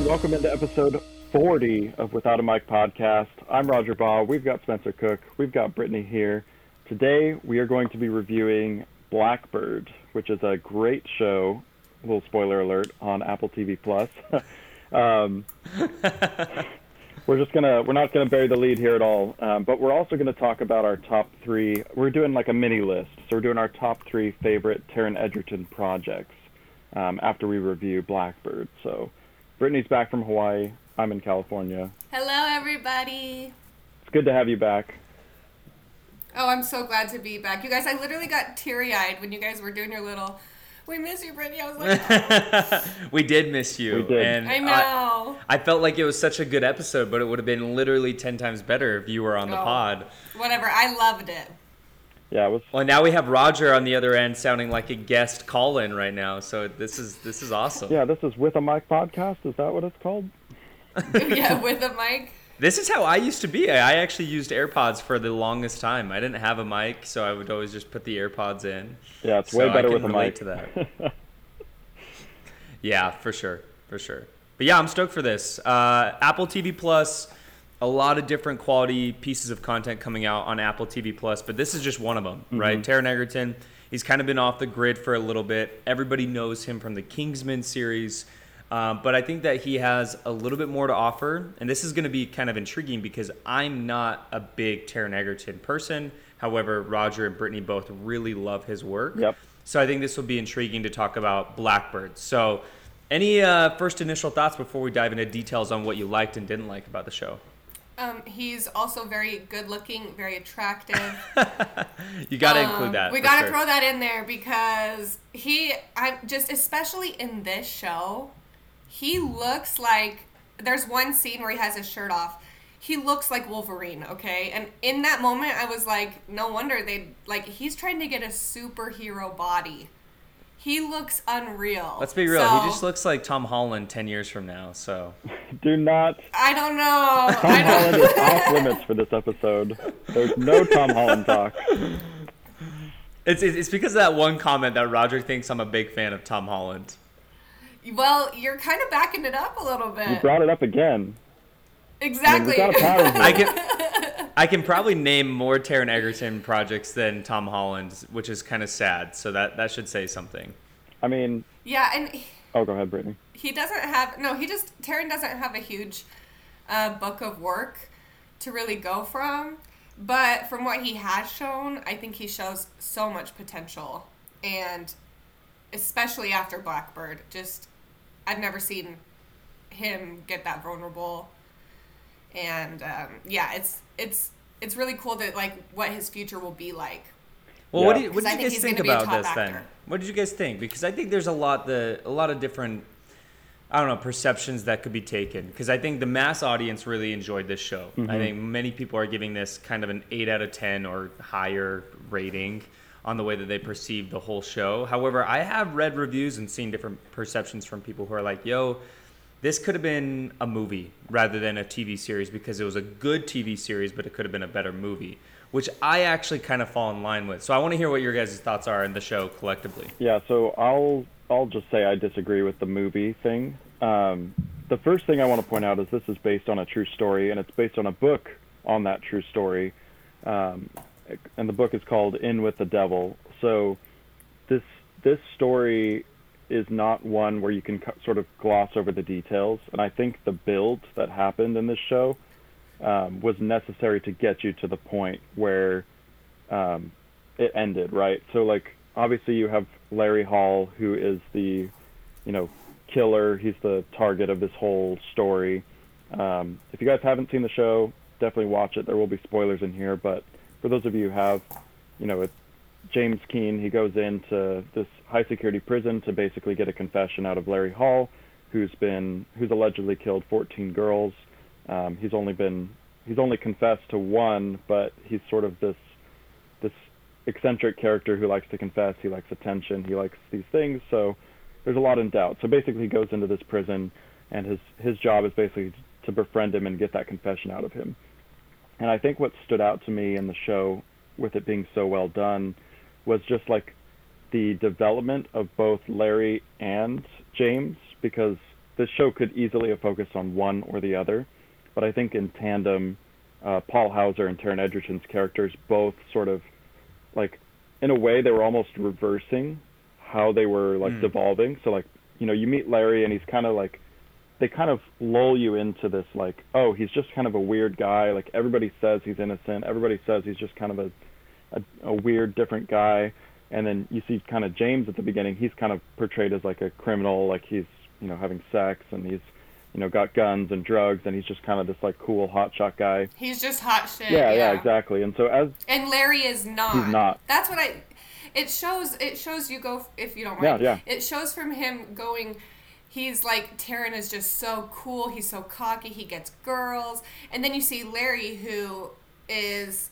everyone. Welcome into episode 40 of Without a Mic podcast. I'm Roger Baugh. We've got Spencer Cook. We've got Brittany here. Today, we are going to be reviewing Blackbird, which is a great show. A little spoiler alert on Apple TV Plus. um, we're just gonna we're not gonna bury the lead here at all, um, but we're also gonna talk about our top three. We're doing like a mini list, so we're doing our top three favorite Taron Egerton projects um, after we review Blackbird. So, Brittany's back from Hawaii. I'm in California. Hello, everybody. It's good to have you back. Oh, I'm so glad to be back. You guys, I literally got teary eyed when you guys were doing your little. We miss you, Brittany. I was like, oh. we did miss you. We did. And I know. I, I felt like it was such a good episode, but it would have been literally 10 times better if you were on the Oh. pod. Whatever. I loved it. Yeah, it was. Well, now we have Roger on the other end sounding like a guest call in right now. So this is this is awesome. Yeah, this is with a mic podcast. Is that what it's called? yeah, with a mic. This is how I used to be. I actually used AirPods for the longest time. I didn't have a mic, so I would always just put the AirPods in. Yeah, it's So way I better can with a mic. to that. Yeah, for sure, for sure. But yeah, I'm stoked for this. Uh, Apple TV Plus, a lot of different quality pieces of content coming out on Apple TV Plus, but this is just one of them, right? Taron Egerton, he's kind of been off the grid for a little bit. Everybody knows him from the Kingsman series. Um, but I think that he has a little bit more to offer, and this is going to be kind of intriguing because I'm not a big Taron Egerton person. However, Roger and Brittany both really love his work. Yep. So I think this will be intriguing to talk about Blackbird. So, any uh, first initial thoughts before we dive into details on what you liked and didn't like about the show? Um, he's also very good looking, very attractive. You got to Um, include that. We got to sure. throw that in there because he, I just, especially in this show, he looks like there's one scene where he has his shirt off. He looks like Wolverine, okay? And in that moment, I was like, no wonder they, like, he's trying to get a superhero body. He looks unreal. Let's be real. So, he just looks like Tom Holland 10 years from now. So, Do not. I don't know. Tom I Holland don't, is off limits for this episode. There's no Tom Holland talk. it's, it's it's because of that one comment that Roger thinks I'm a big fan of Tom Holland. well, you're kind of backing it up a little bit. You bit. brought it up again. I mean, Exactly. a pattern. I can I can probably name more Taron Egerton projects than Tom Holland, which is kind of sad. So that that should say something. I mean, yeah, and oh, go ahead, Brittany. he doesn't have no he just Taron doesn't have a huge uh, book of work to really go from but from what he has shown i think he shows so much potential and especially after blackbird just i've never seen him get that vulnerable and um, yeah it's it's it's really cool that like what his future will be like Well, what Yeah. do you, what 'Cause I did you guys he's think gonna be a about top this then? What did you guys think? Because I think there's a lot the a lot of different I don't know perceptions that could be taken. Because I think the mass audience really enjoyed this show. I think many people are giving this kind of an eight out of ten or higher rating on the way that they perceive the whole show. However, I have read reviews and seen different perceptions from people who are like, "Yo." This could have been a movie rather than a TV series because it was a good TV series, but it could have been a better movie, which I actually kind of fall in line with. So I want to hear what your guys' thoughts are in the show collectively. Yeah, so I'll I'll just say I disagree with the movie thing. Um, the first thing I want to point out is this is based on a true story, and it's based on a book on that true story. Um, and the book is called In with the Devil. So this this story is not one where you can sort of gloss over the details, and I think the build that happened in this show um, was necessary to get you to the point where um, it ended, right? So like obviously you have Larry Hall who is the you know killer, he's the target of this whole story. Um, if you guys haven't seen the show, definitely watch it. There will be spoilers in here, but for those of you who have, you know, it's James Keene, he goes into this high security prison to basically get a confession out of Larry Hall, who's been who's allegedly killed 14 girls. Um, he's only been he's only confessed to one, but he's sort of this this eccentric character who likes to confess. He likes attention. He likes these things. So there's a lot in doubt. So basically, he goes into this prison, and his his job is basically to befriend him and get that confession out of him. And I think what stood out to me in the show, with it being so well done, was just like the development of both Larry and James because the show could easily have focused on one or the other, but I think in tandem, uh, Paul Hauser and Taron Egerton's characters both sort of like in a way they were almost reversing how they were like Mm. devolving. So like you know you meet Larry and he's kind of like they kind of lull you into this like oh he's just kind of a weird guy like everybody says he's innocent everybody says he's just kind of a a, a weird different guy and then you see kind of James at the beginning he's kind of portrayed as like a criminal like he's you know having sex and he's you know got guns and drugs and he's just kind of this like cool hotshot guy He's just hot shit. yeah yeah exactly and so as And Larry is not. He's not. That's what I. It shows. It shows you go if you don't Yeah, mind. yeah. It shows from him going. He's like Taron is just so cool. He's so cocky. He gets girls, and then you see Larry who is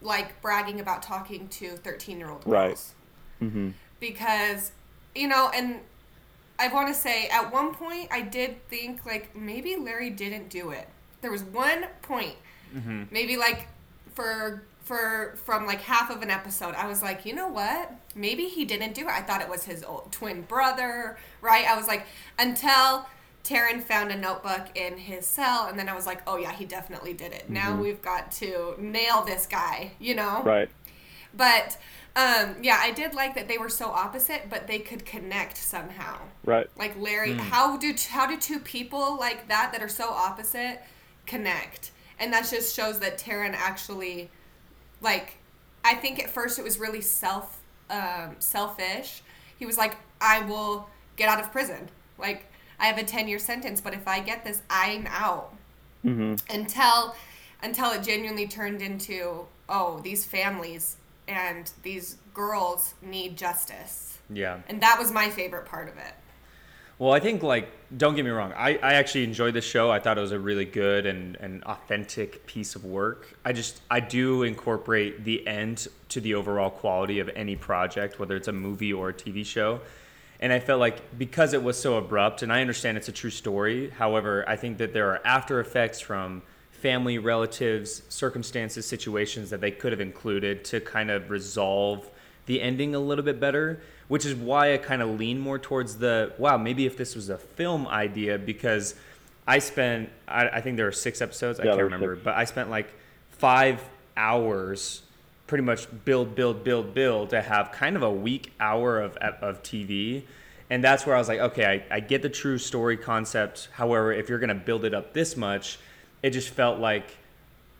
like bragging about talking to thirteen-year-old girls. Right. hmm Because you know, and I want to say at one point I did think like maybe Larry didn't do it. There was one point, maybe like for for from like half of an episode, I was like, you know what? Maybe he didn't do it. I thought it was his old twin brother, right? I was like, until Taron found a notebook in his cell, and then I was like, oh yeah, he definitely did it. Now we've got to nail this guy, you know? right But um, yeah, I did like that they were so opposite, but they could connect somehow. right Like Larry, how do how do two people like that that are so opposite connect? And that just shows that Taron actually, like, I think at first it was really self um, selfish. He was like, I will get out of prison. Like I have a ten year sentence, but if I get this, I'm out hmm until until it genuinely turned into oh these families and these girls need justice Yeah. and that was my favorite part of it Well, I think like don't get me wrong. I, I actually enjoyed the show. I thought it was a really good and, and authentic piece of work. I just I do incorporate the end to the overall quality of any project, whether it's a movie or a TV show. And I felt like because it was so abrupt, and I understand it's a true story. However, I think that there are after effects from family, relatives, circumstances, situations that they could have included to kind of resolve the ending a little bit better, which is why I kind of lean more towards the wow, maybe if this was a film idea, because I spent, I, I think there are six episodes, I can't remember, six. but I spent like five hours pretty much build, build, build, build to have kind of a week hour of, of TV. And that's where I was like, okay, I, I get the true story concept. However, if you're going to build it up this much, it just felt like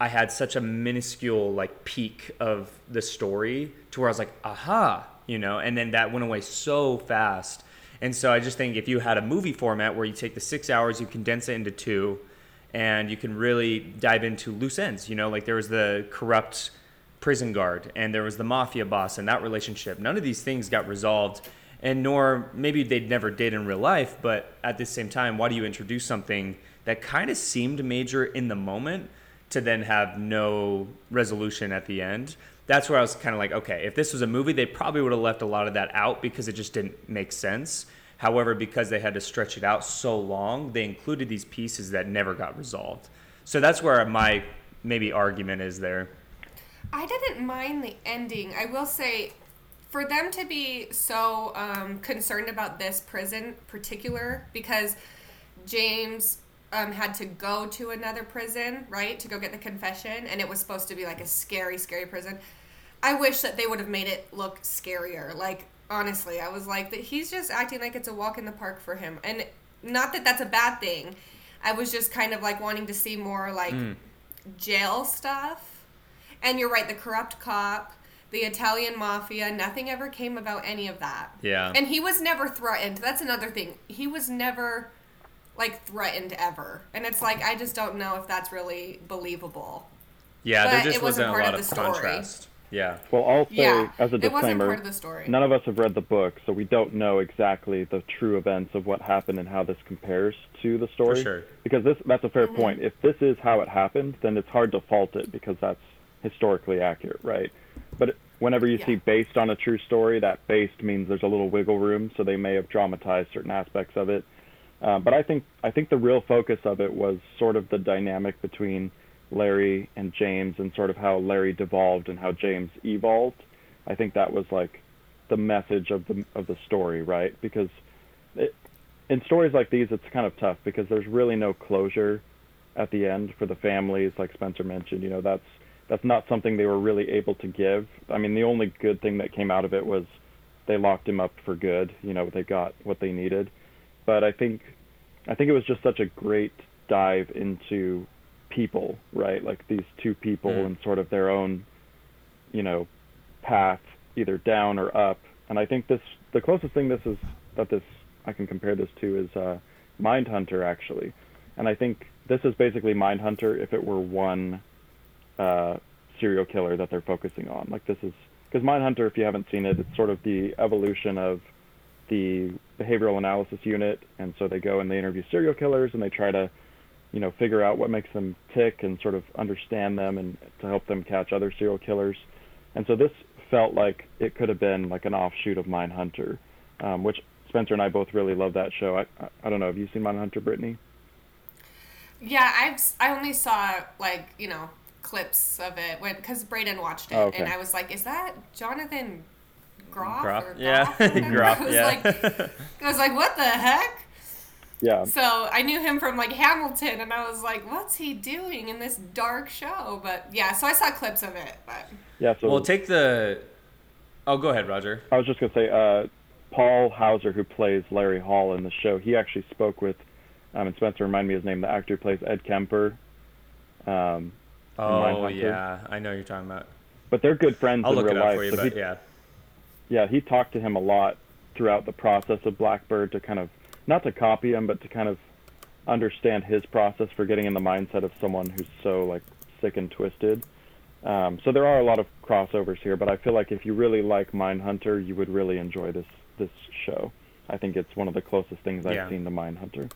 I had such a minuscule like peak of the story to where I was like, aha, you know, and then that went away so fast. And so I just think if you had a movie format where you take the six hours, you condense it into two, and you can really dive into loose ends, you know, like there was the corrupt prison guard and there was the mafia boss and that relationship. None of these things got resolved, and nor maybe they'd never did in real life, but at the same time, why do you introduce something that kind of seemed major in the moment? to then have no resolution at the end. That's where I was kind of like, okay, if this was a movie, they probably would have left a lot of that out because it just didn't make sense. However, because they had to stretch it out so long, they included these pieces that never got resolved. So that's where my maybe argument is there. I didn't mind the ending i will say for them to be so um, concerned about this prison particular because james um, had to go to another prison, right, to go get the confession, and it was supposed to be like a scary, scary prison. I wish that they would have made it look scarier. Like honestly, I was like that he's just acting like it's a walk in the park for him, and not that that's a bad thing. I was just kind of like wanting to see more like jail stuff. And you're right, the corrupt cop, the Italian mafia, nothing ever came about any of that. Yeah. And he was never threatened. That's another thing. He was never like threatened ever. And it's like I just don't know if that's really believable. Yeah, But there just it wasn't wasn't a part lot of of the story. contrast. Yeah. Well, I'll Yeah. as a disclaimer, of none of us have read the book, so we don't know exactly the true events of what happened and how this compares to the story. sure. Because this that's a fair Mm-hmm. point. If this is how it happened, then it's hard to fault it because that's historically accurate, right? But whenever you Yeah. see based on a true story, that based means there's a little wiggle room, so they may have dramatized certain aspects of it. Uh, but I think I think the real focus of it was sort of the dynamic between Larry and James and sort of how Larry devolved and how James evolved. I think that was like the message of the of the story, right? Because it, in stories like these, it's kind of tough because there's really no closure at the end for the families, like Spencer mentioned. You know, that's that's not something they were really able to give. I mean, the only good thing that came out of it was they locked him up for good. You know, they got what they needed. But I think I think it was just such a great dive into people, right? Like these two people Mm. and sort of their own, you know, path, either down or up. And I think this the closest thing this is that this I can compare this to is uh, Mindhunter actually. And I think this is basically Mindhunter if it were one uh, serial killer that they're focusing on. Like this is because Mindhunter, if you haven't seen it, it's sort of the evolution of the behavioral analysis unit, and so they go and they interview serial killers and they try to, you know, figure out what makes them tick and sort of understand them and to help them catch other serial killers. And so this felt like it could have been like an offshoot of Mindhunter, um, which Spencer and I both really love that show. I, I I don't know. Have you seen Mindhunter, Brittany? Yeah, I've I only saw like you know clips of it when because Braden watched it Oh, okay. and I was like, is that Jonathan Groff? Groff, or yeah. Or? Groff, I was yeah. like, I was like, what the heck? Yeah. So I knew him from like Hamilton, and I was like, what's he doing in this dark show? But yeah, so I saw clips of it, but Yeah. So Well, take the. Oh, go ahead, Roger. I was just gonna say, uh, Paul Hauser, who plays Larry Hall in the show, he actually spoke with, um, and Spencer remind me his name. The actor who plays Ed Kemper. Um, Oh yeah, I know you're talking about. but they're good friends I'll in real life. you, but he, yeah. yeah, he talked to him a lot throughout the process of Blackbird to kind of not to copy him, but to kind of understand his process for getting in the mindset of someone who's so like sick and twisted. Um, so there are a lot of crossovers here, but I feel like if you really like Mindhunter, you would really enjoy this this show. I think it's one of the closest things I've Yeah. seen to Mindhunter.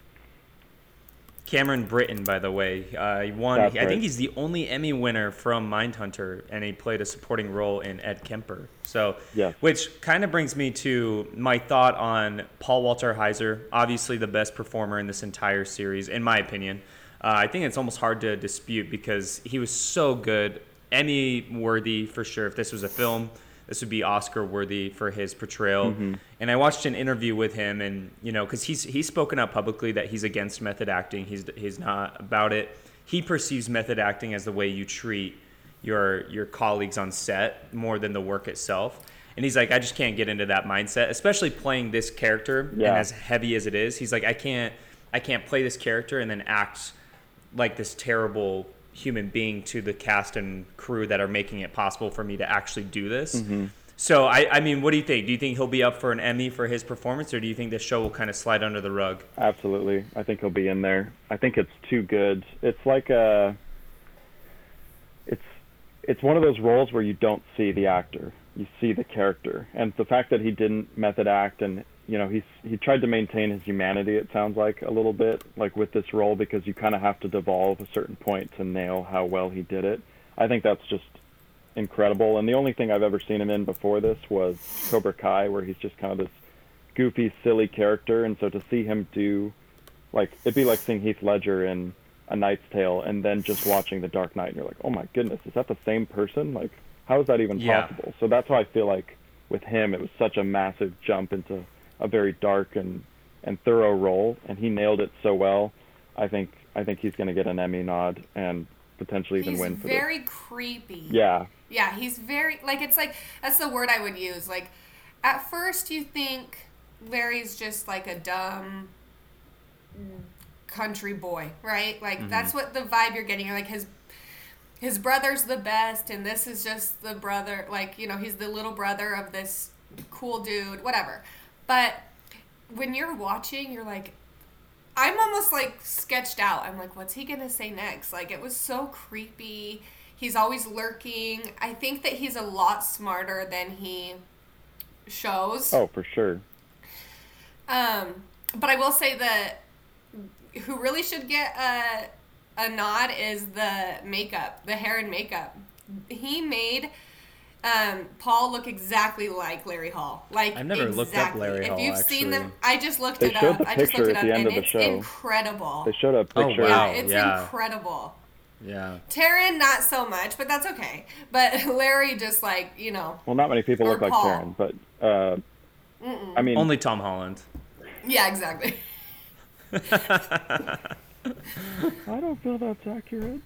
Cameron Britton, by the way, uh, he won. That's I right. think he's the only Emmy winner from Mindhunter, and he played a supporting role in Ed Kemper. So, Yes. which kind of brings me to my thought on Paul Walter Hauser, obviously the best performer in this entire series, in my opinion. Uh, I think it's almost hard to dispute because he was so good, Emmy worthy for sure. If this was a film, this would be Oscar worthy for his portrayal. Mm-hmm. And I watched an interview with him, and you know, because he's he's spoken out publicly that he's against method acting. He's he's not about it. He perceives method acting as the way you treat your your colleagues on set more than the work itself. And he's like, I just can't get into that mindset, especially playing this character Yeah. and as heavy as it is. He's like, I can't I can't play this character and then act like this terrible human being to the cast and crew that are making it possible for me to actually do this. Mm-hmm. So I, I mean, what do you think? Do you think he'll be up for an Emmy for his performance, or do you think this show will kind of slide under the rug? Absolutely. I think he'll be in there. I think it's too good. It's like a it's it's one of those roles where you don't see the actor. You see the character. And the fact that he didn't method act and you know, he's he tried to maintain his humanity it sounds like a little bit like with this role because you kind of have to devolve a certain point to nail how well he did it. I think that's just incredible. And the only thing I've ever seen him in before this was Cobra Kai, where he's just kind of this goofy, silly character. And so to see him do, like, it'd be like seeing Heath Ledger in A Knight's Tale, and then just watching The Dark Knight, and you're like, oh my goodness, is that the same person? Like, how is that even Yeah. possible? So that's why I feel like with him, it was such a massive jump into a very dark and and thorough role, and he nailed it so well. I think I think he's going to get an Emmy nod and potentially even he's win for very creepy. Yeah, Yeah, he's very like it's like that's the word I would use. Like at first you think Larry's just like a dumb country boy, right? Like mm-hmm. that's what the vibe you're getting. You're like his his brother's the best and this is just the brother like, you know, he's the little brother of this cool dude, whatever. But when you're watching, you're like I'm almost like sketched out. I'm like, what's he gonna say next? Like, it was so creepy. He's always lurking. I think that he's a lot smarter than he shows. oh for sure. Um, but I will say that who really should get a a nod is the makeup, the hair and makeup. He made um, Paul look exactly like Larry Hall. Like I've never looked up. Larry if Hall, If you've seen them. I just looked They it showed up. the I just picture looked it at up, the end and of the it's show. incredible. They showed a picture. Oh, picture. wow. yeah, it's yeah. incredible. Yeah. Taron, not so much, but that's okay. But Larry, just like you know, Well, not many people Or look like Paul. Karen, but uh, I mean, Only Tom Holland. yeah, exactly. I don't feel that's accurate.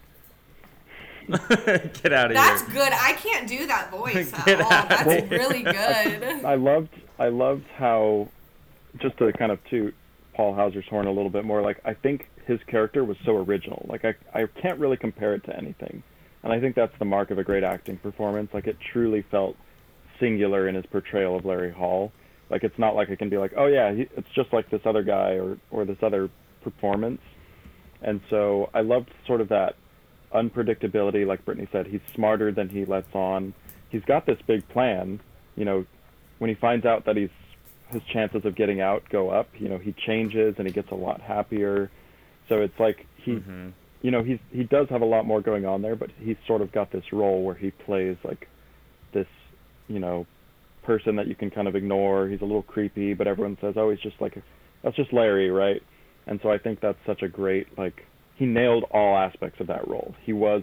Get out of That's here. good. I can't do that voice at Get all. That's here. really good. I loved I loved how just to kind of toot Paul Hauser's horn a little bit more, like I think his character was so original. Like I I can't really compare it to anything. And I think that's the mark of a great acting performance. Like it truly felt singular in his portrayal of Larry Hall. Like it's not like it can be like, "Oh yeah, he, it's just like this other guy or or this other performance." And so I loved sort of that unpredictability like Brittany said, he's smarter than he lets on. He's got this big plan, you know, when he finds out that he's his chances of getting out go up, you know, he changes and he gets a lot happier. So it's like he Mhm. you know, he's he does have a lot more going on there, but he's sort of got this role where he plays like this, you know, person that you can kind of ignore. He's a little creepy, but everyone says, "Oh, he's just like that's just Larry, right?" And so I think that's such a great like he nailed all aspects of that role. He was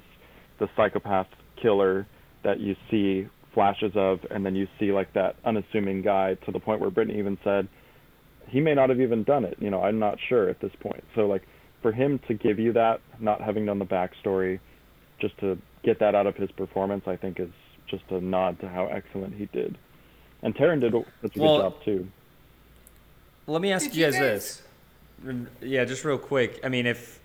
the psychopath killer that you see flashes of, and then you see like that unassuming guy to the point where Brittany even said he may not have even done it. You know, I'm not sure at this point. So like for him to give you that, not having known the backstory, just to get that out of his performance, I think is just a nod to how excellent he did. And Taron did such a Well- good job too. Let me ask Did you you guys guys- this. Yeah, just real quick. I mean, if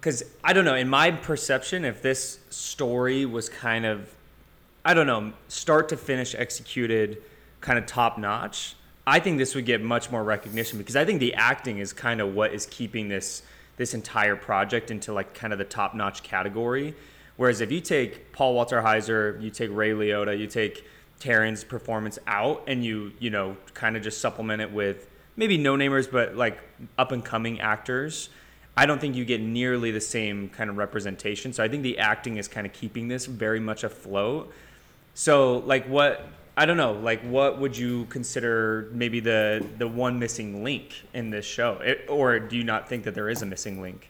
because I don't know, in my perception, if this story was kind of, I don't know, start to finish executed, kind of top notch, I think this would get much more recognition because I think the acting is kind of what is keeping this this entire project into like kind of the top notch category. Whereas if you take Paul Walter Hauser, you take Ray Liotta, you take Taron's performance out, and you you know kind of just supplement it with maybe no namers, but like up and coming actors. I don't think you get nearly the same kind of representation. So I think the acting is kind of keeping this very much afloat. So like what I don't know, like what would you consider maybe the the one missing link in this show? It, or do you not think that there is a missing link?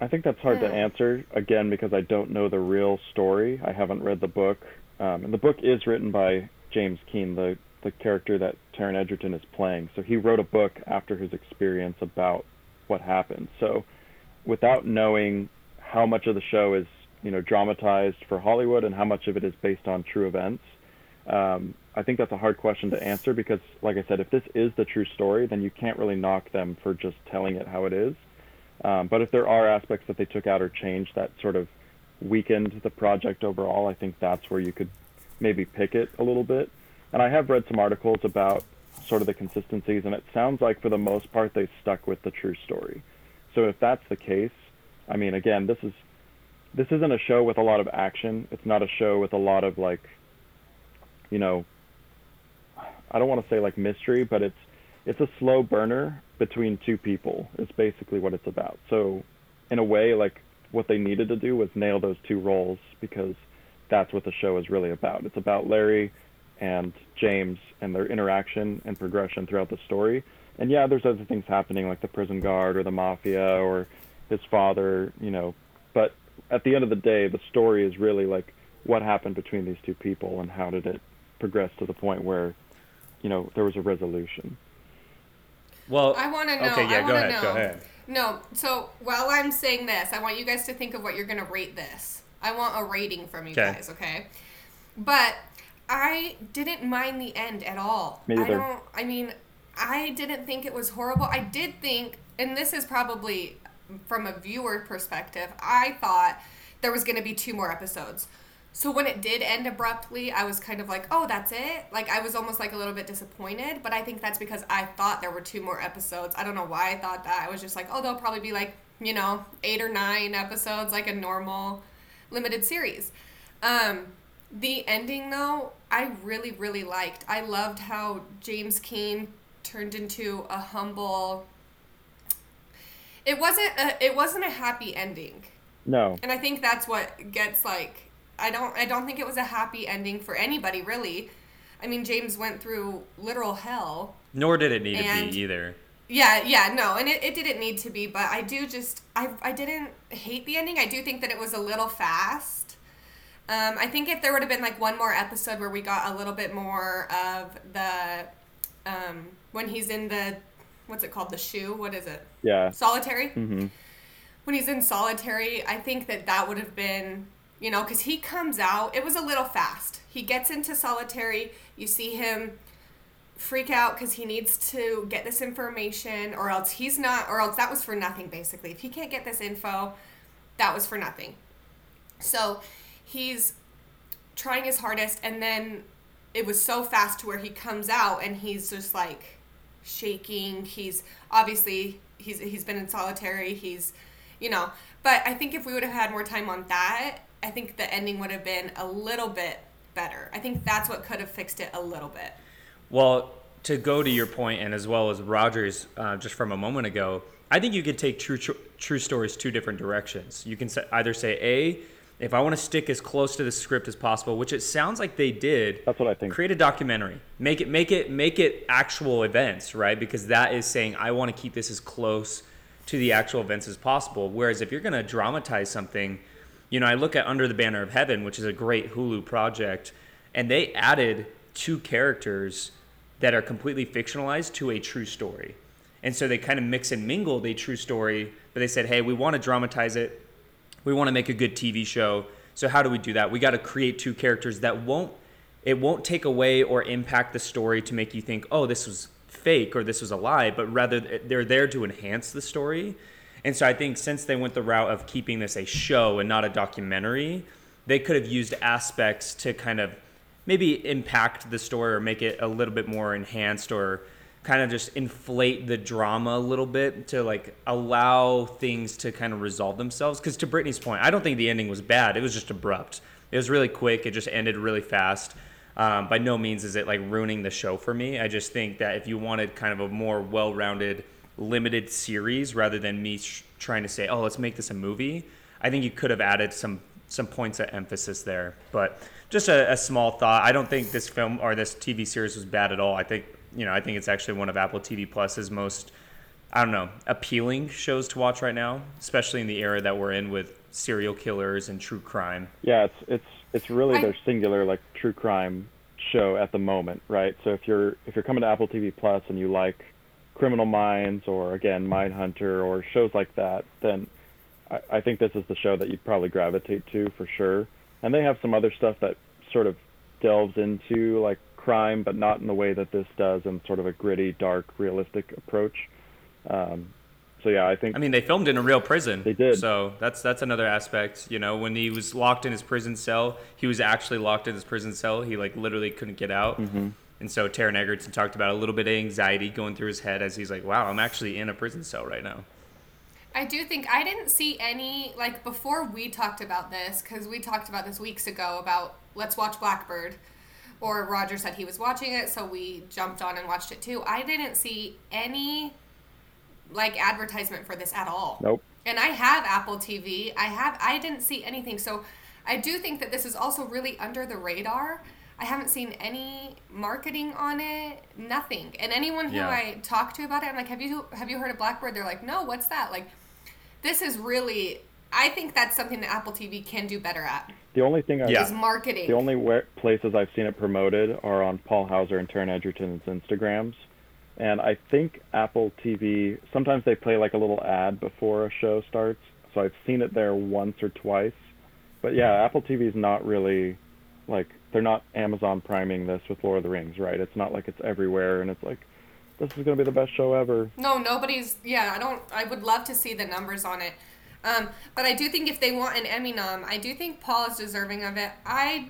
I think that's hard to Hmm. answer again because I don't know the real story. I haven't read the book, um, and the book is written by James Keene, the the character that Taron Egerton is playing. So he wrote a book after his experience about what happened. So without knowing how much of the show is you know dramatized for Hollywood and how much of it is based on true events, um, I think that's a hard question to answer because, like I said, if this is the true story, then you can't really knock them for just telling it how it is. Um, but if there are aspects that they took out or changed that sort of weakened the project overall, I think that's where you could maybe pick it a little bit. And I have read some articles about sort of the consistencies, and it sounds like for the most part they stuck with the true story. So if that's the case, I mean, again, this is this isn't a show with a lot of action. It's not a show with a lot of like, you know, I don't want to say like mystery, but it's it's a slow burner between two people. Is basically what it's about. So, in a way, like what they needed to do was nail those two roles because that's what the show is really about. It's about Larry and James and their interaction and progression throughout the story. And yeah, there's other things happening like the prison guard or the mafia or his father, you know. But at the end of the day, the story is really like what happened between these two people and how did it progress to the point where, you know, there was a resolution. Well, I want to know. Okay, yeah, I go wanna ahead. Know. Go ahead. No, so while I'm saying this, I want you guys to think of what you're going to rate this. I want a rating from you Okay. guys, okay? But I didn't mind the end at all. Me I don't, I mean, I didn't think it was horrible. I did think, and this is probably from a viewer perspective, I thought there was going to be two more episodes. So when it did end abruptly, I was kind of like, "Oh, that's it." Like I was almost like a little bit disappointed, but I think that's because I thought there were two more episodes. I don't know why I thought that. I was just like, "Oh, there'll probably be like, you know, 8 or 9 episodes like a normal limited series." Um the ending though, I really really liked. I loved how James Keene turned into a humble It wasn't a, it wasn't a happy ending. No, And I think that's what gets like I don't I don't think it was a happy ending for anybody really. I mean James went through literal hell. Nor did it need And- to be either. Yeah, yeah, no, and it, it didn't need to be, but I do just I I didn't hate the ending. I do think that it was a little fast. Um, I think if there would have been like one more episode where we got a little bit more of the um, when he's in the what's it called? The shoe. What is it? Yeah. Solitary. hmm When he's in solitary, I think that that would have been, you know, because he comes out. It was a little fast. He gets into solitary. You see him freak out because he needs to get this information, or else he's not, or else that was for nothing. Basically, if he can't get this info, that was for nothing. So he's trying his hardest, and then it was so fast to where he comes out and he's just like shaking. He's obviously he's he's been in solitary. He's you know, but I think if we would have had more time on that, I think the ending would have been a little bit better. I think that's what could have fixed it a little bit. Well, to go to your point, and as well as Rogers, uh, just from a moment ago, I think you could take true true, true stories two different directions. You can either say, a, if I want to stick as close to the script as possible, which it sounds like they did. That's what I think. Create a documentary. Make it make it make it actual events, right? Because that is saying I want to keep this as close to the actual events as possible. Whereas if you're going to dramatize something, you know, I look at Under the Banner of Heaven, which is a great Hulu project, and they added two characters that are completely fictionalized to a true story. And so they kind of mix and mingled a true story, but they said, hey, we want to dramatize it. We want to make a good TV show. So how do we do that? We got to create two characters that won't it won't take away or impact the story to make you think, "Oh, this was fake or this was a lie," but rather eh, they're there to enhance the story. And so I think since they went the route of keeping this a show and not a documentary, they could have used aspects to kind of maybe impact the story or make it a little bit more enhanced or kind of just inflate the drama a little bit to like allow things to kind of resolve themselves. Because to brittany's point i don't think the ending was bad. It was just abrupt. It was really quick. It just ended really fast. Um, by no means is it like ruining the show for me. I just think that if you wanted kind of a more well-rounded limited series rather than me sh- trying to say oh let's make this a movie i think you could have added some some points of emphasis there. But just a, a small thought. I don't think this film or this tv series was bad at all. I think you know, I think it's actually one of Apple TV Plus's most, I don't know, appealing shows to watch right now, especially in the era that we're in with serial killers and true crime. Yeah, it's it's it's really I- their singular like true crime show at the moment, right? So if you're if you're coming to Apple TV Plus and you like Criminal Minds or again Mindhunter or shows like that, then I, I think this is the show that you'd probably gravitate to for sure. And they have some other stuff that sort of delves into like crime, but not in the way that this does, in sort of a gritty, dark, realistic approach. Um, so yeah, I think I mean, they filmed in a real prison. They did. So that's that's another aspect. You know, when he was locked in his prison cell, he was actually locked in his prison cell. He like literally couldn't get out. Mm-hmm. And so Taron Egerton talked about a little bit of anxiety going through his head as he's like, "Wow, I'm actually in a prison cell right now." I do think I didn't see any like before we talked about this because we talked about this weeks ago about let's watch Blackbird, or Roger said he was watching it, so we jumped on and watched it too. I didn't see any like advertisement for this at all. nope. And I have Apple TV. I have I didn't see anything. So I do think that this is also really under the radar. I haven't seen any marketing on it, nothing. And anyone who Yeah. I talk to about it, I'm like, "Have you have you heard of Blackbird?" They're like, "No, what's that?" Like this is really I think that's something that Apple TV can do better at. The only thing I Yeah. Is marketing. The only where, places I've seen it promoted are on Paul Hauser and Taron Egerton's Instagrams. And I think Apple TV, sometimes they play like a little ad before a show starts. So I've seen it there once or twice. But yeah, Apple TV is not really like, they're not Amazon priming this with Lord of the Rings, right? It's not like it's everywhere and it's like, this is going to be the best show ever. No, nobody's. Yeah, I don't. I would love to see the numbers on it. Um, but I do think if they want an Emmy nom, I do think Paul is deserving of it. I,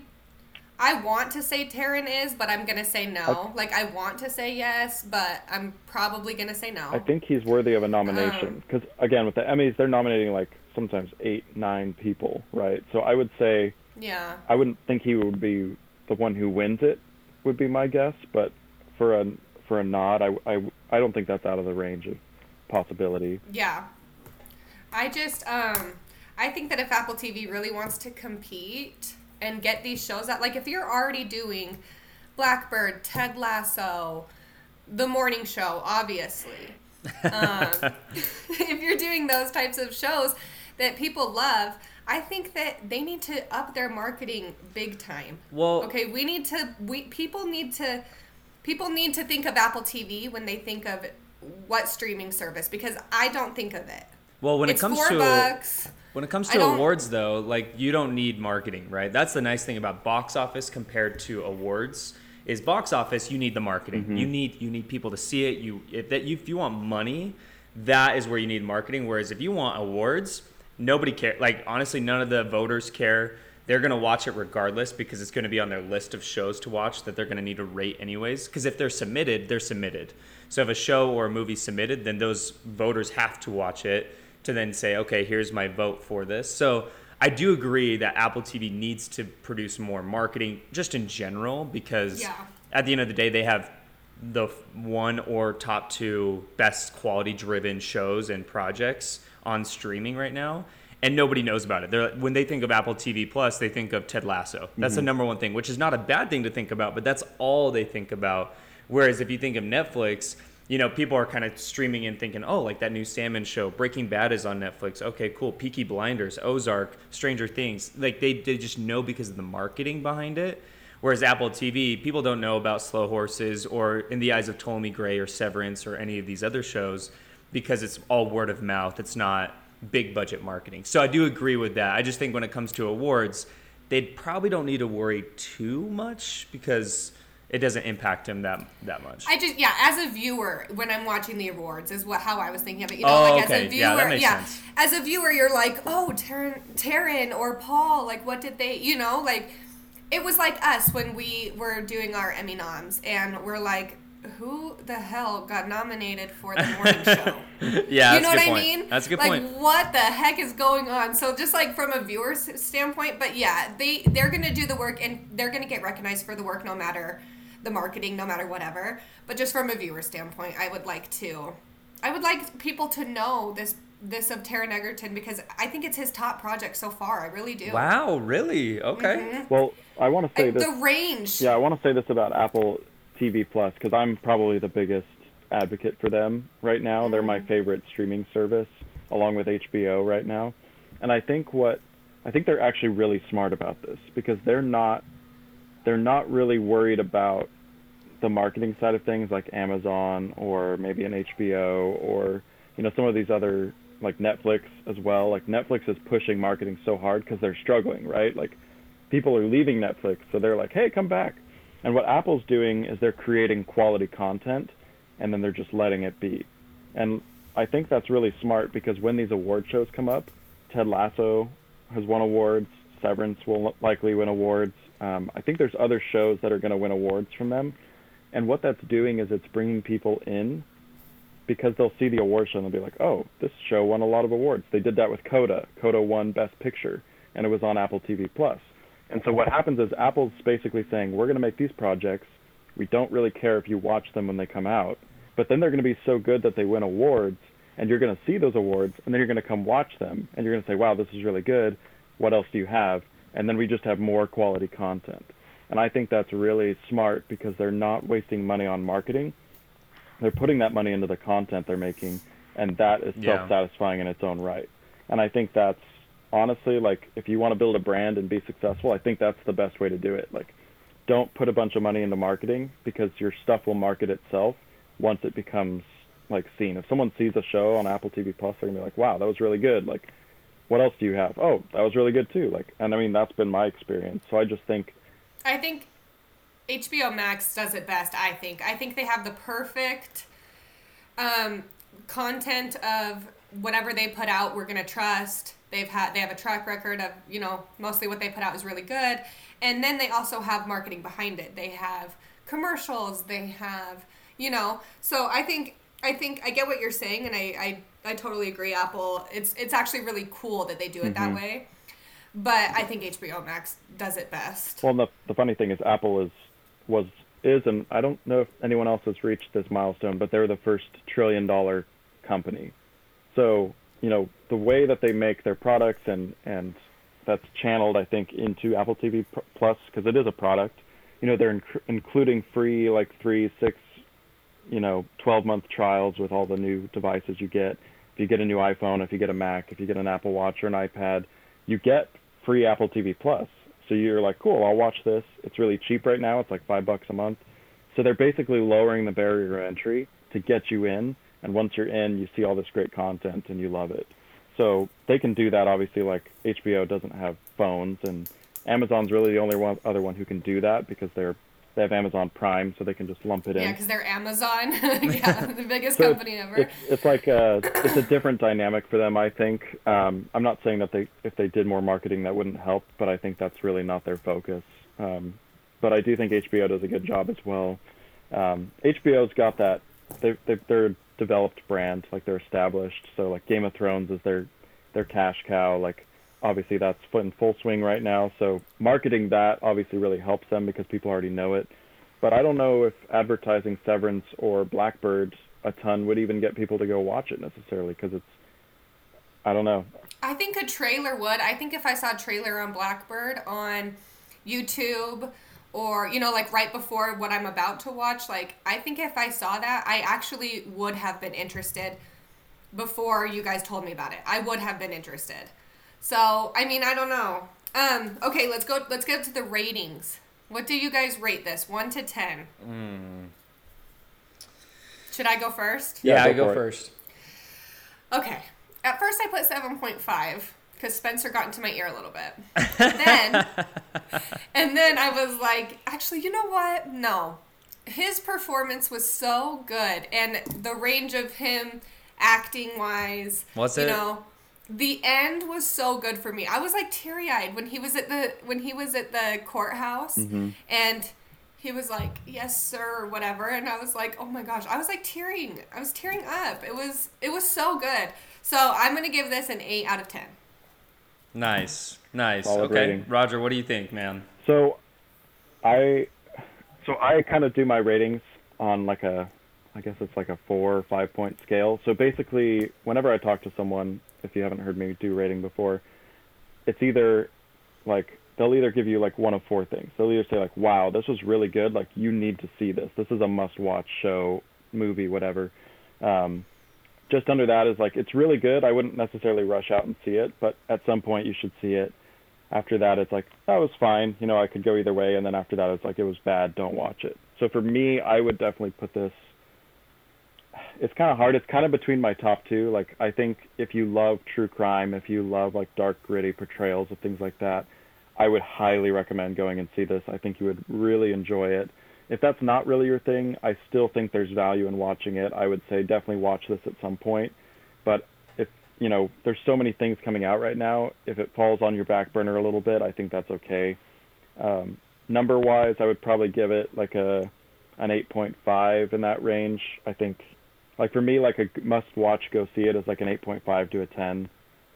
I want to say Taron is, but I'm gonna say no. like I want to say yes, but I'm probably gonna say no. I think he's worthy of a nomination because again, with the Emmys, they're nominating like sometimes eight, nine people, right? So I would say yeah. I wouldn't think he would be the one who wins it, would be my guess. But for a for a nod, I, I, I don't think that's out of the range of possibility. Yeah. I just um I think that if Apple TV really wants to compete and get these shows out like if you're already doing Blackbird, Ted Lasso, The Morning Show, obviously. Um, if you're doing those types of shows that people love, I think that they need to up their marketing big time. Well, Okay, we need to we people need to people need to think of Apple TV when they think of what streaming service because I don't think of it. Well, when it's it comes four to bucks. when it comes to awards though, like you don't need marketing, right? That's the nice thing about box office compared to awards. Is box office you need the marketing. Mm-hmm. You need you need people to see it. You if that you, if you want money, that is where you need marketing. Whereas if you want awards, nobody care. Like honestly, none of the voters care. They're gonna watch it regardless because it's gonna be on their list of shows to watch that they're gonna need to rate anyways. Because if they're submitted, they're submitted. So if a show or a movie submitted, then those voters have to watch it to then say, okay, here's my vote for this. So I do agree that Apple TV needs to produce more marketing just in general because Yeah. at the end of the day, they have the one or top two best quality driven shows and projects on streaming right now. And nobody knows about it. They're, when they think of Apple TV Plus, they think of Ted Lasso. That's the mm-hmm. number one thing, which is not a bad thing to think about, but that's all they think about. Whereas if you think of Netflix, you know, people are kind of streaming in thinking, oh, like that new Salmon show, Breaking Bad is on Netflix. Okay, cool. Peaky Blinders, Ozark, Stranger Things. Like they, they just know because of the marketing behind it. Whereas Apple TV, people don't know about Slow Horses or In the Eyes of Ptolemy Gray or Severance or any of these other shows because it's all word of mouth. It's not big budget marketing. So I do agree with that. I just think when it comes to awards, they probably don't need to worry too much because it doesn't impact him that that much. I just yeah, as a viewer, when I'm watching the awards, is what how I was thinking of it. You know, Oh, like okay. as a viewer, Yeah, that makes sense. as a viewer, you're like, oh, Taron, Taron or Paul, like what did they, you know, like it was like us when we were doing our Emmy noms, and we're like, who the hell got nominated for the morning show? yeah, you that's know a good what I point. mean? That's a good like, point. Like, what the heck is going on? So just like from a viewer's standpoint, but yeah, they they're gonna do the work and they're gonna get recognized for the work no matter the marketing, no matter whatever. But just from a viewer standpoint, I would like to, I would like people to know this this of Taron Egerton because I think it's his top project so far. I really do. Wow, really? Okay. Mm-hmm. Well, I want to say And this. the range. Yeah, I want to say this about Apple TV Plus because I'm probably the biggest advocate for them right now. They're my favorite streaming service, along with HBO right now. And I think what I think they're actually really smart about this because they're not they're not really worried about the marketing side of things like Amazon or maybe an HBO or you know some of these other like Netflix as well. Like Netflix is pushing marketing so hard because they're struggling, right? Like people are leaving Netflix, so they're like, "Hey, come back." And what Apple's doing is they're creating quality content and then they're just letting it be. And I think that's really smart because when these award shows come up, Ted Lasso has won awards, Severance will likely win awards. Um, I think there's other shows that are going to win awards from them. And what that's doing is it's bringing people in because they'll see the award show and they'll be like, oh, this show won a lot of awards. They did that with Coda. Coda won Best Picture, and it was on Apple TV Plus. And so what happens is Apple's basically saying, we're going to make these projects. We don't really care if you watch them when they come out, but then they're going to be so good that they win awards, and you're going to see those awards, and then you're going to come watch them, and you're going to say, wow, this is really good. What else do you have? And then we just have more quality content. And I think that's really smart because they're not wasting money on marketing. They're putting that money into the content they're making, and that is Yeah. self-satisfying in its own right. And I think that's honestly like if you want to build a brand and be successful, I think that's the best way to do it. Like don't put a bunch of money into marketing because your stuff will market itself once it becomes like seen. If someone sees a show on Apple TV Plus, they're gonna be like, "Wow, that was really good." Like, what else do you have? Oh, that was really good too. Like, and I mean that's been my experience. So I just think I think HBO Max does it best. I think. I think they have the perfect um, content of whatever they put out. We're gonna trust. They've had they have a track record of you know mostly what they put out is really good, and then they also have marketing behind it. They have commercials. They have you know. So I think I think I get what you're saying, and I I, I totally agree. Apple. It's it's actually really cool that they do it that mm-hmm. way. But I think HBO Max does it best. Well, the the funny thing is, Apple is was is, and I don't know if anyone else has reached this milestone, but they're the first trillion dollar company. So you know the way that they make their products and and that's channeled, I think, into Apple TV Plus because it is a product. You know, they're inc- including free like three, six, you know, 12 month trials with all the new devices you get. If you get a new iPhone, if you get a Mac, if you get an Apple Watch or an iPad, you get free Apple TV Plus. So you're like, cool, I'll watch this. It's really cheap right now. It's like five bucks a month. So they're basically lowering the barrier to entry to get you in and once you're in, you see all this great content and you love it. So they can do that. Obviously, like HBO doesn't have phones, and Amazon's really the only one other one who can do that because they're they have Amazon Prime, so they can just lump it in. Yeah, because they're Amazon. yeah, the biggest So company it's, ever. It's, it's like a, it's a different dynamic for them. I think. Um, I'm not saying that they if they did more marketing that wouldn't help, but I think that's really not their focus. Um, but I do think HBO does a good job as well. Um, HBO's got that. They they they're a developed brand, like they're established. So like Game of Thrones is their their cash cow. Like obviously that's in full swing right now. So marketing that obviously really helps them because people already know it. But I don't know if advertising Severance or Blackbird a ton would even get people to go watch it necessarily because it's I don't know. I think a trailer would. I think if I saw a trailer on Blackbird on YouTube or, you know, like right before what I'm about to watch, like, I think if I saw that, I actually would have been interested before you guys told me about it. I would have been interested. So, I mean, I don't know. Um, okay, let's go, let's get to the ratings. What do you guys rate this? 1 to 10? Mm. Should I go first? Yeah, Yeah, I go go it. first. Okay. At first, I put 7.5 because Spencer got into my ear a little bit. then, and then I was like, actually, you know what? No. His performance was so good, and the range of him acting wise, Was you it? know, the end was so good for me. I was like teary eyed when he was at the when he was at the courthouse, mm-hmm. and he was like, "Yes, sir," or whatever, and I was like, "Oh my gosh!" I was like tearing. I was tearing up. It was it was so good. So I'm gonna give this an eight out of ten. Nice, nice. Solid okay, rating. Roger, what do you think, man? So I so I kind of do my ratings on like a I guess it's like a four or five point scale. So basically, whenever I talk to someone, if you haven't heard me do rating before, it's either like they'll either give you like one of four things. They'll either say like, "Wow, this was really good. Like you need to see this. This is a must-watch show, movie, whatever." Um, just under that is like it's really good. I wouldn't necessarily rush out and see it, but at some point you should see it. After that, it's like that was fine. You know, I could go either way, and then after that, it's like it was bad. Don't watch it. So for me, I would definitely put this. It's kind of hard. It's kind of between my top two. Like I think if you love true crime, if you love like dark, gritty portrayals of things like that, I would highly recommend going and see this. I think you would really enjoy it. If that's not really your thing, I still think there's value in watching it. I would say definitely watch this at some point. But if, you know, there's so many things coming out right now, if it falls on your back burner a little bit, I think that's okay. Um, number wise, I would probably give it like a an 8.5 in that range. I think like for me like a must watch go see it is like an 8.5 to a 10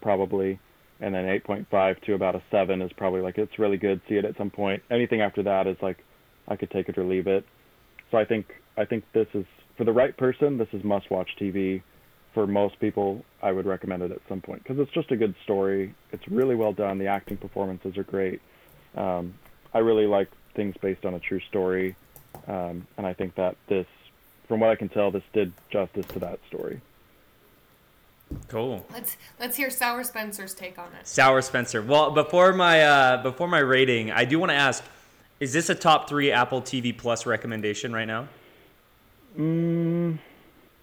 probably. And then 8.5 to about a 7 is probably like it's really good see it at some point. Anything after that is like i could take it or leave it. So i think i think this is for the right person this is must watch tv for most people i would recommend it at some point because it's just a good story. It's really well done. The acting performances are great. Um, i really like things based on a true story. Um, and i think that this from what i can tell this did justice to that story Cool. Let's let's hear Sour Spencer's take on it. Sour Spencer. Well, before my uh, before my rating, I do want to ask: Is this a top three Apple TV Plus recommendation right now? mm,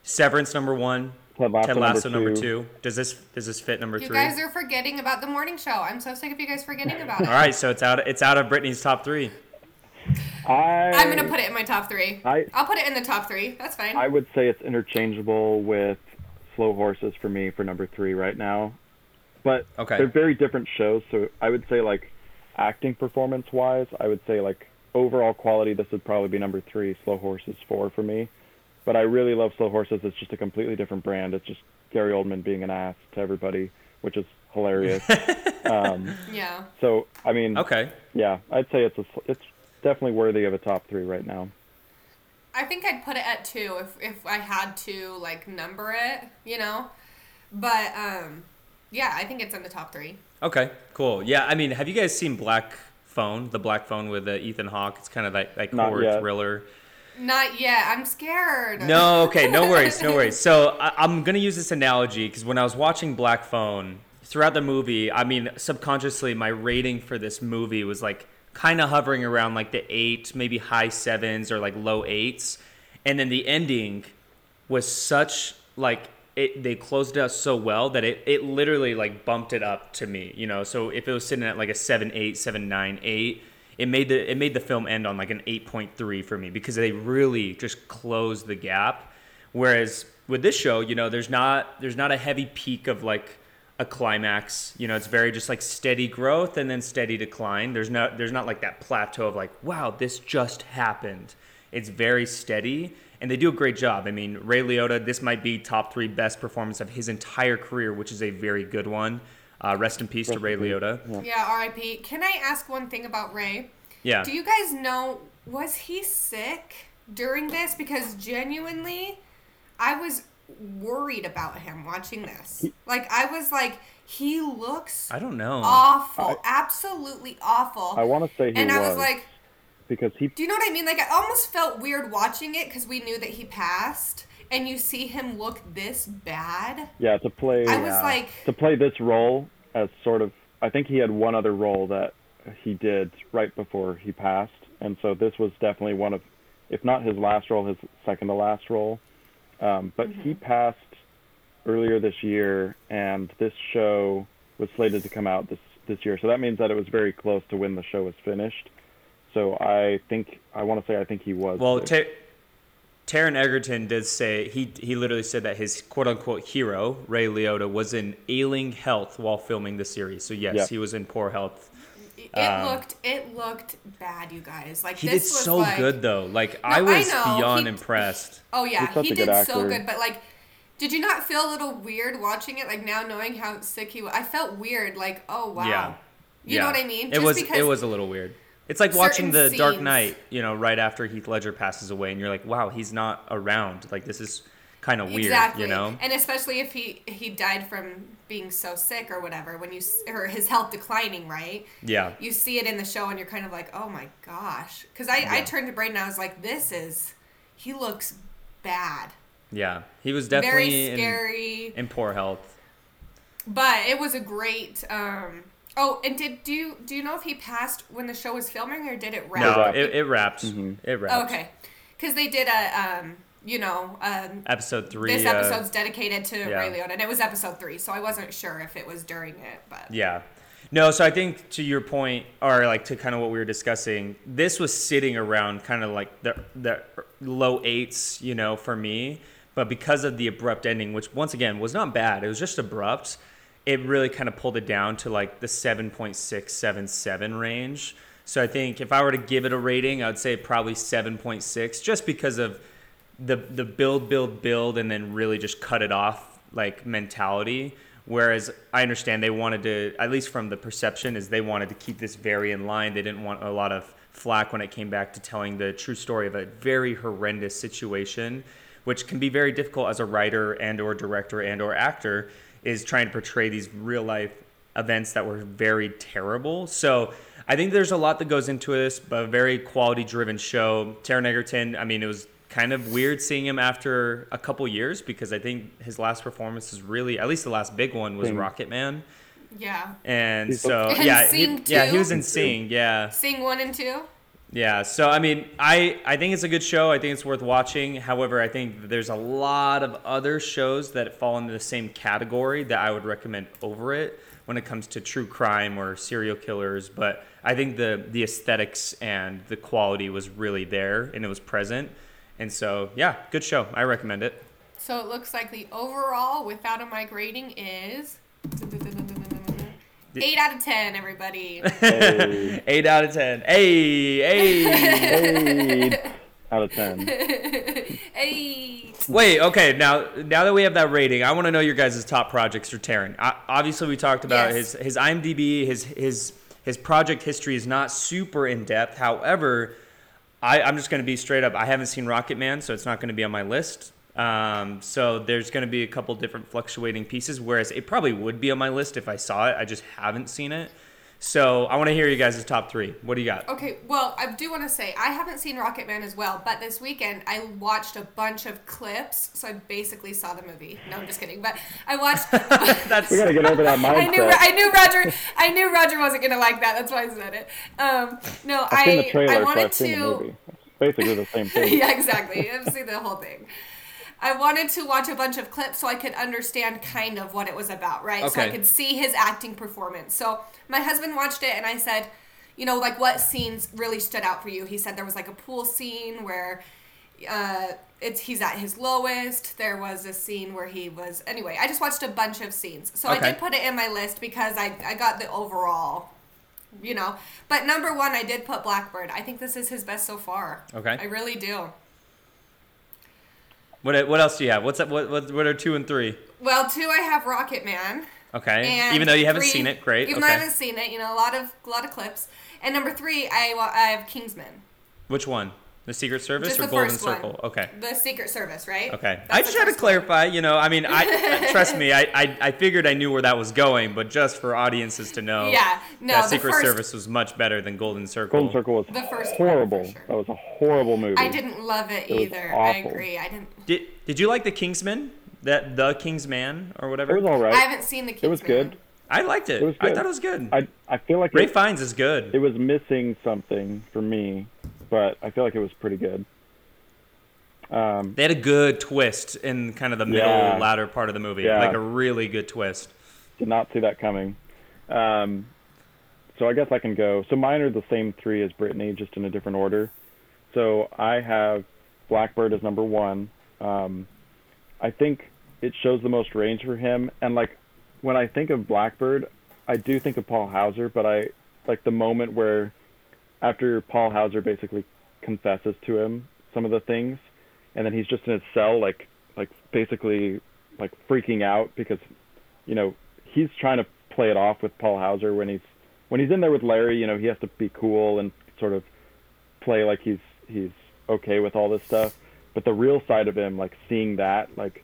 Severance number one. Ted Lasso, Ted Lasso number, number two. two. Does this does this fit number You three? guys are forgetting about the morning show. I'm so sick of you guys forgetting about it. All right, so it's out. It's out of Brittany's top three. I, I'm gonna put it in my top three. I- I'll put it in the top three. That's fine. I would say it's interchangeable with Slow Horses for me for number three right now. But Okay. they're very different shows, so I would say like acting performance wise, I would say like overall quality this would probably be number three, Slow Horses four for me. But I really love Slow Horses. It's just a completely different brand. It's just Gary Oldman being an ass to everybody, which is hilarious. um, yeah. so I mean, Okay. yeah, I'd say it's a, it's definitely worthy of a top three right now. I think I'd put it at two if if I had to like number it, you know. But um, yeah, I think it's in the top three. Okay. Cool. Yeah. I mean, have you guys seen Black Phone? The Black Phone with uh, Ethan Hawke. It's kind of like like Not horror yet. thriller. Not yet. I'm scared. No, okay, no worries, no worries. So I, I'm gonna use this analogy because when I was watching Black Phone throughout the movie, I mean, subconsciously, my rating for this movie was like kind of hovering around like the eight, maybe high sevens or like low eights, and then the ending was such like it they closed it out so well that it, it literally like bumped it up to me you know? So if it was sitting at like a 7 8 7 9 8 it made the it made the film end on like an 8.3 for me because they really just closed the gap. Whereas with this show you know there's not there's not a heavy peak of like a climax. You know it's very just like steady growth and then steady decline. There's not there's not like that plateau of like wow this just happened. It's very steady and they do a great job. I mean ray liotta this might be top three best performance of his entire career which is a very good one. Uh, rest in peace to ray in liotta. Yeah, R.I.P. Can I ask one thing about Ray? yeah. Do you guys know was he sick during this? Because genuinely, I was worried about him watching this. Like I was like, he looks i don't know awful, absolutely awful. I want to say he and was, I was like, because he do you know what I mean? Like I almost felt weird watching it because we knew that he passed, and you see him look this bad. yeah to play I was uh, like, to play this role as sort of I think he had one other role that he did right before he passed, and so this was definitely one of, if not his last role, his second to last role. Um, but he Mm-hmm. passed earlier this year, and this show was slated to come out this this year. So that means that it was very close to when the show was finished. So I think I want to say I think he was. Well, sick. Ta- Taron Egerton did say he he literally said that his quote unquote hero Ray Liotta was in ailing health while filming the series. So yes, Yeah. he was in poor health. It Um, looked it looked bad, you guys. Like He did was so like, good though. Like I I was know. beyond He- impressed. Oh yeah, He's such he a good did so good. But like, did you not feel a little weird watching it? Like now knowing how sick he was, I felt weird. Like, oh wow, Yeah. you Yeah. know what I mean? It Just was because it was a little weird. It's like watching the certain Dark Knight, you know, right after Heath Ledger passes away, and you're like, wow, he's not around. Like this is kind of weird, exactly, you know? and especially if he he died from being so sick or whatever, when you or his health declining, right? Yeah. You see it in the show, and you're kind of like, oh my gosh, because I I turned to Braden, and I was like, this is he looks bad, Yeah. He was definitely in, scary. in poor health. But it was a great. um Oh, and did do you do you know if he passed when the show was filming or did it wrap? No, it, it wrapped. Mm-hmm. It wrapped. Okay, because they did a um you know um Episode three. this uh, episode's dedicated to yeah. Ray Liotta and it was episode three, so I wasn't sure if it was during it, but Yeah. No, so I think to your point, or like to kind of what we were discussing, this was sitting around kind of like the the low eights, you know, for me. But because of the abrupt ending, which once again was not bad, it was just abrupt. It really kind of pulled it down to like the 7.677 range. So I think if I were to give it a rating, I would say probably 7.6, just because of the the build, build, build, and then really just cut it off like mentality. Whereas I understand they wanted to, at least from the perception, is they wanted to keep this very in line. They didn't want a lot of flack when it came back to telling the true story of a very horrendous situation, which can be very difficult as a writer and or director and or actor, is trying to portray these real life events that were very terrible. So I think there's a lot that goes into this, but a very quality driven show. Taron Egerton, I mean, it was kind of weird seeing him after a couple years because I think his last performance is really, at least the last big one was Sing. Rocket Man. yeah. And so, And yeah, Sing he, yeah, he was in Sing, yeah. Sing one and two. Yeah, so I mean, I I think it's a good show. I think it's worth watching. However, I think there's a lot of other shows that fall into the same category that I would recommend over it when it comes to true crime or serial killers. But I think the the aesthetics and the quality was really there and it was present. And so, yeah, good show. I recommend it. So it looks like the overall without a mic rating is eight out of ten. Everybody. Hey, Eight out of ten. Hey, hey. eight out of ten. hey. Wait, okay. Now, now that we have that rating, I want to know your guys' top projects for Taron. O- obviously, we talked about Yes. his his IMDb, his his his project history is not super in depth. However, I, I'm just going to be straight up. I haven't seen Rocket Man, so it's not going to be on my list. Um, so there's going to be a couple different fluctuating pieces. Whereas it probably would be on my list if I saw it. I just haven't seen it. So I want to hear you guys' top three. What do you got? Okay, well, I do want to say I haven't seen Rocket Man as well, but this weekend I watched a bunch of clips, so I basically saw the movie. No, I'm just kidding, but I watched. That's We gotta get over that I knew. I knew Roger I knew Roger wasn't gonna like that. That's why I said it. Um, no, I've seen the I trailer, I so wanted I've seen the to. movie. It's basically the same thing. yeah, exactly. I've seen the whole thing. I wanted to watch a bunch of clips so I could understand kind of what it was about, right? So I could see his acting performance. So my husband watched it and I said, you know, like what scenes really stood out for you? He said there was like a pool scene where uh, it's he's at his lowest. There was a scene where he was anyway. I just watched a bunch of scenes, so I did put it in my list because I I got the overall, you know. But number one, I did put Blackbird. I think this is his best so far. Okay. I really do. What what else do you have? What's up? What what, what are two and three? Well, two, I have Rocket Man. Okay. And Even though you haven't three- seen it, great. Even okay. though I haven't seen it, you know, a lot of a lot of clips. And number three, I I have Kingsman, Which one? The Secret Service Just or the Golden first one. Circle? Okay. the Secret Service, right? Okay. That's I just had to first one. clarify, you know, I mean, I trust me, I, I I figured I knew where that was going, but just for audiences to know Yeah, no, that the Secret first- Service was much better than Golden Circle. Golden Circle was The first one, horrible. sure. That was a horrible movie. I didn't love it was either. I awful. agree. I didn't. Did Did you like the Kingsman? That the Kingsman or whatever? It was all right. I haven't seen the Kingsman. It was good. I liked it. It was I thought it was good. I I feel like Ray it, Fiennes is good. it was missing something for me, but I feel like it was pretty good. Um, they had a good twist in kind of the middle Yeah. latter part of the movie, Yeah. like a really good twist. did not see that coming. Um, so I guess I can go. So mine are the same three as Brittany, just in a different order. So I have Blackbird as number one. Um, I think it shows the most range for him, and like when I think of Blackbird, I do think of Paul Hauser, but I like the moment where after Paul Hauser basically confesses to him some of the things, and then he's just in his cell, like like basically like freaking out because you know he's trying to play it off with Paul Hauser when he's when he's in there with Larry. You know he has to be cool and sort of play like he's he's okay with all this stuff. But the real side of him, like seeing that, like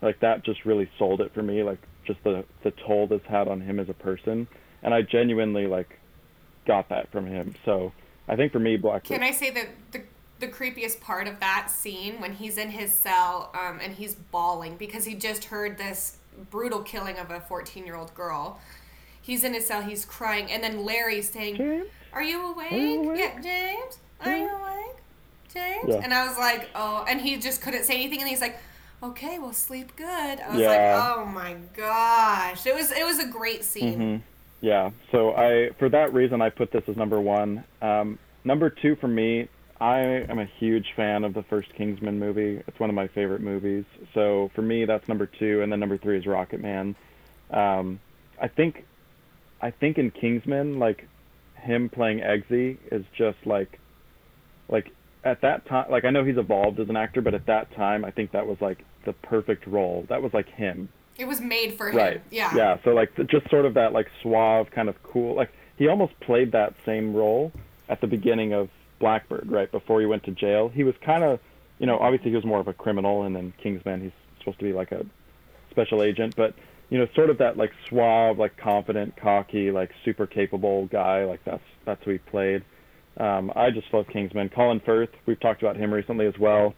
like that just really sold it for me. Like just the the toll this had on him as a person, and I genuinely like got that from him. So I think for me, Black. Can I say that the the creepiest part of that scene when he's in his cell um, and he's bawling because he just heard this brutal killing of a 14 year old girl. He's in his cell, he's crying, and then Larry's saying, James? Are you awake? you awake? Yeah, James? Are you awake? James? Yeah. And I was like, Oh, and he just couldn't say anything, and he's like, Okay, well, sleep good. I was Yeah. like, Oh my gosh. It was, it was a great scene. Mhm. Yeah. So I, for that reason, I put this as number one. Um, number two for me, I am a huge fan of the first Kingsman movie. It's one of my favorite movies. So for me, that's number two, and then number three is Rocket Man. Um, I think, I think in Kingsman, like him playing Eggsy is just like, like at that time, like I know he's evolved as an actor, but at that time, I think that was like the perfect role. That was like him. It was made for him. Right. Yeah. Yeah. So like just sort of that like suave kind of cool. Like he almost played that same role at the beginning of Blackbird, right before he went to jail. He was kind of, you know, obviously he was more of a criminal, and then Kingsman he's supposed to be like a special agent, but you know, sort of that like suave, like confident, cocky, like super capable guy. Like that's that's who he played. Um, I just love Kingsman. Colin Firth, we've talked about him recently as well.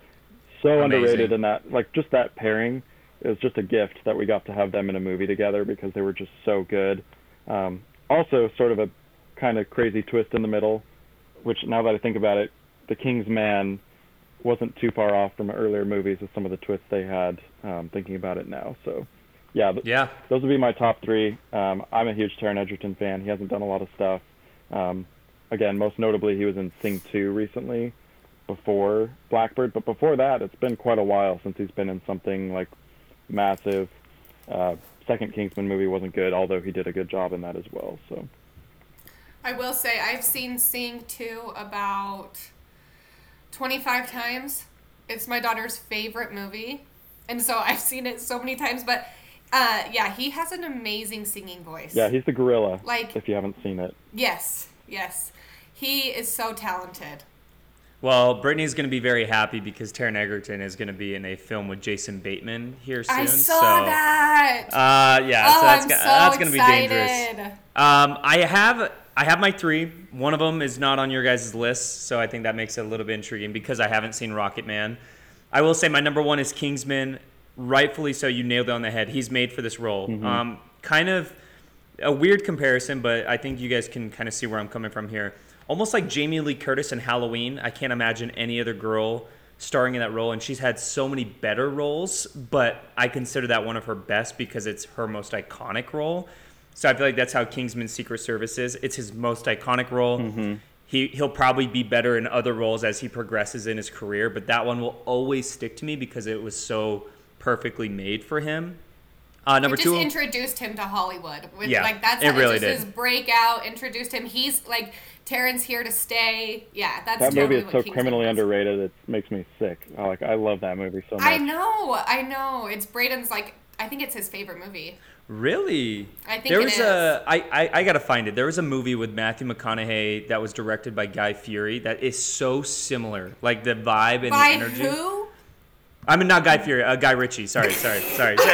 So Amazing. underrated in that, like just that pairing it was just a gift that we got to have them in a movie together because they were just so good. Um, also, sort of a kind of crazy twist in the middle, which now that I think about it, The King's Man wasn't too far off from earlier movies with some of the twists they had. Um, thinking about it now, so yeah, th- Yeah. those would be my top three. Um, I'm a huge Taron Egerton fan. He hasn't done a lot of stuff. Um, again, most notably, he was in Sing 2 recently before Blackbird, but before that, it's been quite a while since he's been in something like massive. Uh, second Kingsman movie wasn't good, although he did a good job in that as well. So I will say I've seen Sing 2 about 25 times. It's my daughter's favorite movie. And so I've seen it so many times. But uh, yeah, he has an amazing singing voice. yeah, he's the gorilla. Like- if you haven't seen it, Yes, yes. He is so talented. Well, Brittany's going to be very happy because Taron Egerton is going to be in a film with Jason Bateman here soon. I saw so, that. Uh, yeah, oh, so that's, I'm so that's going to be dangerous. Um, I have I have my three. One of them is not on your guys' list, so I think that makes it a little bit intriguing because I haven't seen Rocket Man. I will say my number one is Kingsman. Rightfully so, you nailed it on the head. He's made for this role. Um, kind of a weird comparison, but I think you guys can kind of see where I'm coming from here. Almost like Jamie Lee Curtis in Halloween. I can't imagine any other girl starring in that role, and she's had so many better roles, but I consider that one of her best because it's her most iconic role. So I feel like that's how Kingsman's Secret Service is. It's his most iconic role. Mm-hmm. He he'll probably be better in other roles as he progresses in his career, but that one will always stick to me because it was so perfectly made for him. Uh, number it just two, introduced him to Hollywood. With, Yeah, like that's it how really just did. his breakout. Introduced him. He's like Taron's here to stay. Yeah, that's That totally movie is so Kingsman criminally was. underrated. It makes me sick. I like I love that movie so much. I know, I know. It's Braden's like I think it's his favorite movie. Really? I think there it was a I, I I gotta find it. There was a movie with Matthew McConaughey that was directed by Guy Fieri that is so similar, like the vibe and By the energy. who? I mean, not Guy Fieri, uh, Guy Ritchie. Sorry, sorry, sorry.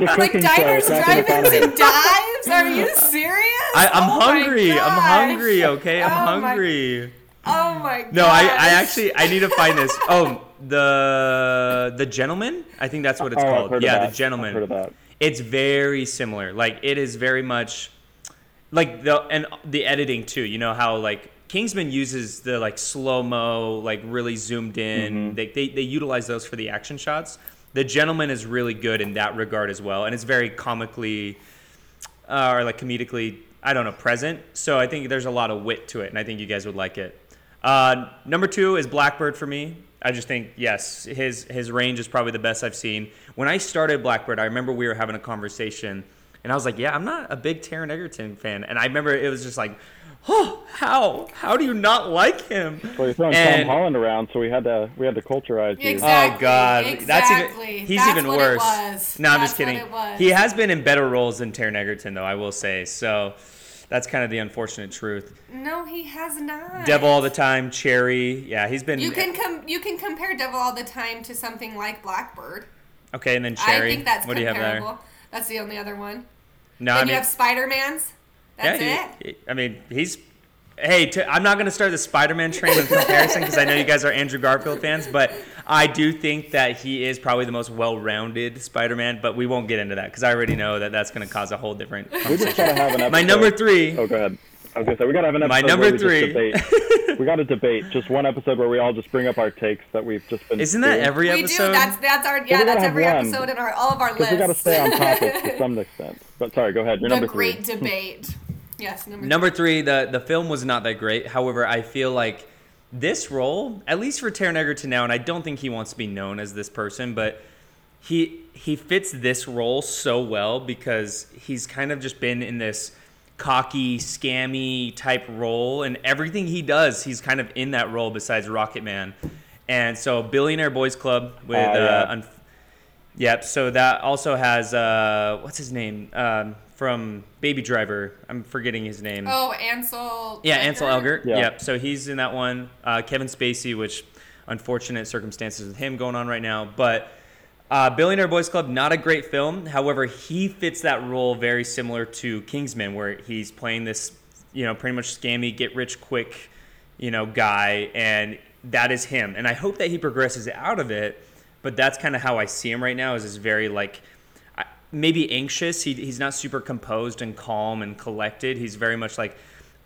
Like diners, Matthew drive-ins, and dives? Are you serious? I, I'm Oh hungry. I'm hungry. Okay, I'm Oh my- hungry. Oh my god. No, I, I actually I need to find this. Oh, the the gentleman. I think that's what it's Oh, called. Yeah, the gentleman. I've heard of that. It's very similar. Like it is very much like the and the editing too. You know how like Kingsman uses the like slow mo, like really zoomed in. Mm-hmm. They, they they utilize those for the action shots. The gentleman is really good in that regard as well, and it's very comically uh, or like comedically, I don't know, present. So I think there's a lot of wit to it, and I think you guys would like it. Uh, number two is Blackbird for me. I just think yes, his his range is probably the best I've seen. When I started Blackbird, I remember we were having a conversation, and I was like, "Yeah, I'm not a big Taron Egerton fan," and I remember it was just like, "Oh, how how do you not like him?" Well, you're throwing And- Tom Holland around, so we had to we had to culturize you. Exactly. Oh God, that's even he's That's even what worse. was. No, I'm That's just kidding. What it was. He has been in better roles than Taron Egerton, though I will say. So that's kind of the unfortunate truth. No, he has not. Devil all the time, Cherry. Yeah, he's been You can com- you can compare Devil all the time to something like Blackbird. okay, and then Cherry. I think that's what do you have comparable. there? That's the only other one. No, and I you have Spider Man's. That's yeah, he- he- I mean, he's. Hey, i I'm not going to start the Spider-Man train with comparison because I know you guys are Andrew Garfield fans, but I do think that he is probably the most well-rounded Spider-Man. But we won't get into that because I already know that that's going to cause a whole different. We just gotta have an episode. My number three. Oh, go ahead. I was gonna say we gotta have an episode My number where we three. Just debate. we gotta debate just one episode where we all just bring up our takes that we've just been. Isn't that doing. every episode? We do. That's that's our we yeah. That's every one. episode in our all of our lists. Because we gotta stay on topic to some extent. But sorry, go ahead. You're the number great debate. Yes, number, Number three, the the film was not that great. However, I feel like this role, at least for Taron Egerton now, and I don't think he wants to be known as this person, but he he fits this role so well because he's kind of just been in this cocky, scammy type role, and everything he does, he's kind of in that role. Besides Rocket Man, and so Billionaire Boys Club with Ah, yeah. uh, unf- Yep. So that also has uh, what's his name um, from Baby Driver. I'm forgetting his name. Oh, Ansel. yeah, Ansel Elgort. Yeah. Yep. So he's in that one. Uh, Kevin Spacey, which unfortunate circumstances with him going on right now, but. Uh, Billionaire Boys Club, not a great film. However, he fits that role very similar to Kingsman, where he's playing this, you know, pretty much scammy, get rich quick, you know, guy, and that is him. And I hope that he progresses out of it. But that's kind of how I see him right now. Is this very like, I- maybe anxious. He, he's not super composed and calm and collected. He's very much like,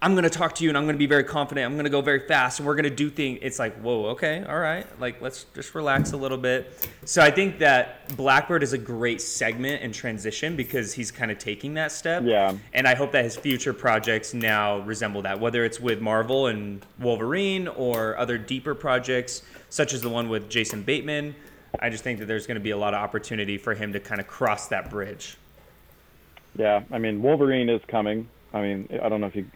I'm gonna talk to you and I'm gonna be very confident. I'm gonna go very fast and we're gonna do things. It's like, whoa, okay, all right. Like, let's just relax a little bit. So I think that Blackbird is a great segment and transition because he's kind of taking that step. Yeah. And I hope that his future projects now resemble that, whether it's with Marvel and Wolverine or other deeper projects, such as the one with Jason Bateman. I just think that there's going to be a lot of opportunity for him to kind of cross that bridge. Yeah, I mean Wolverine is coming. I mean, I don't know if you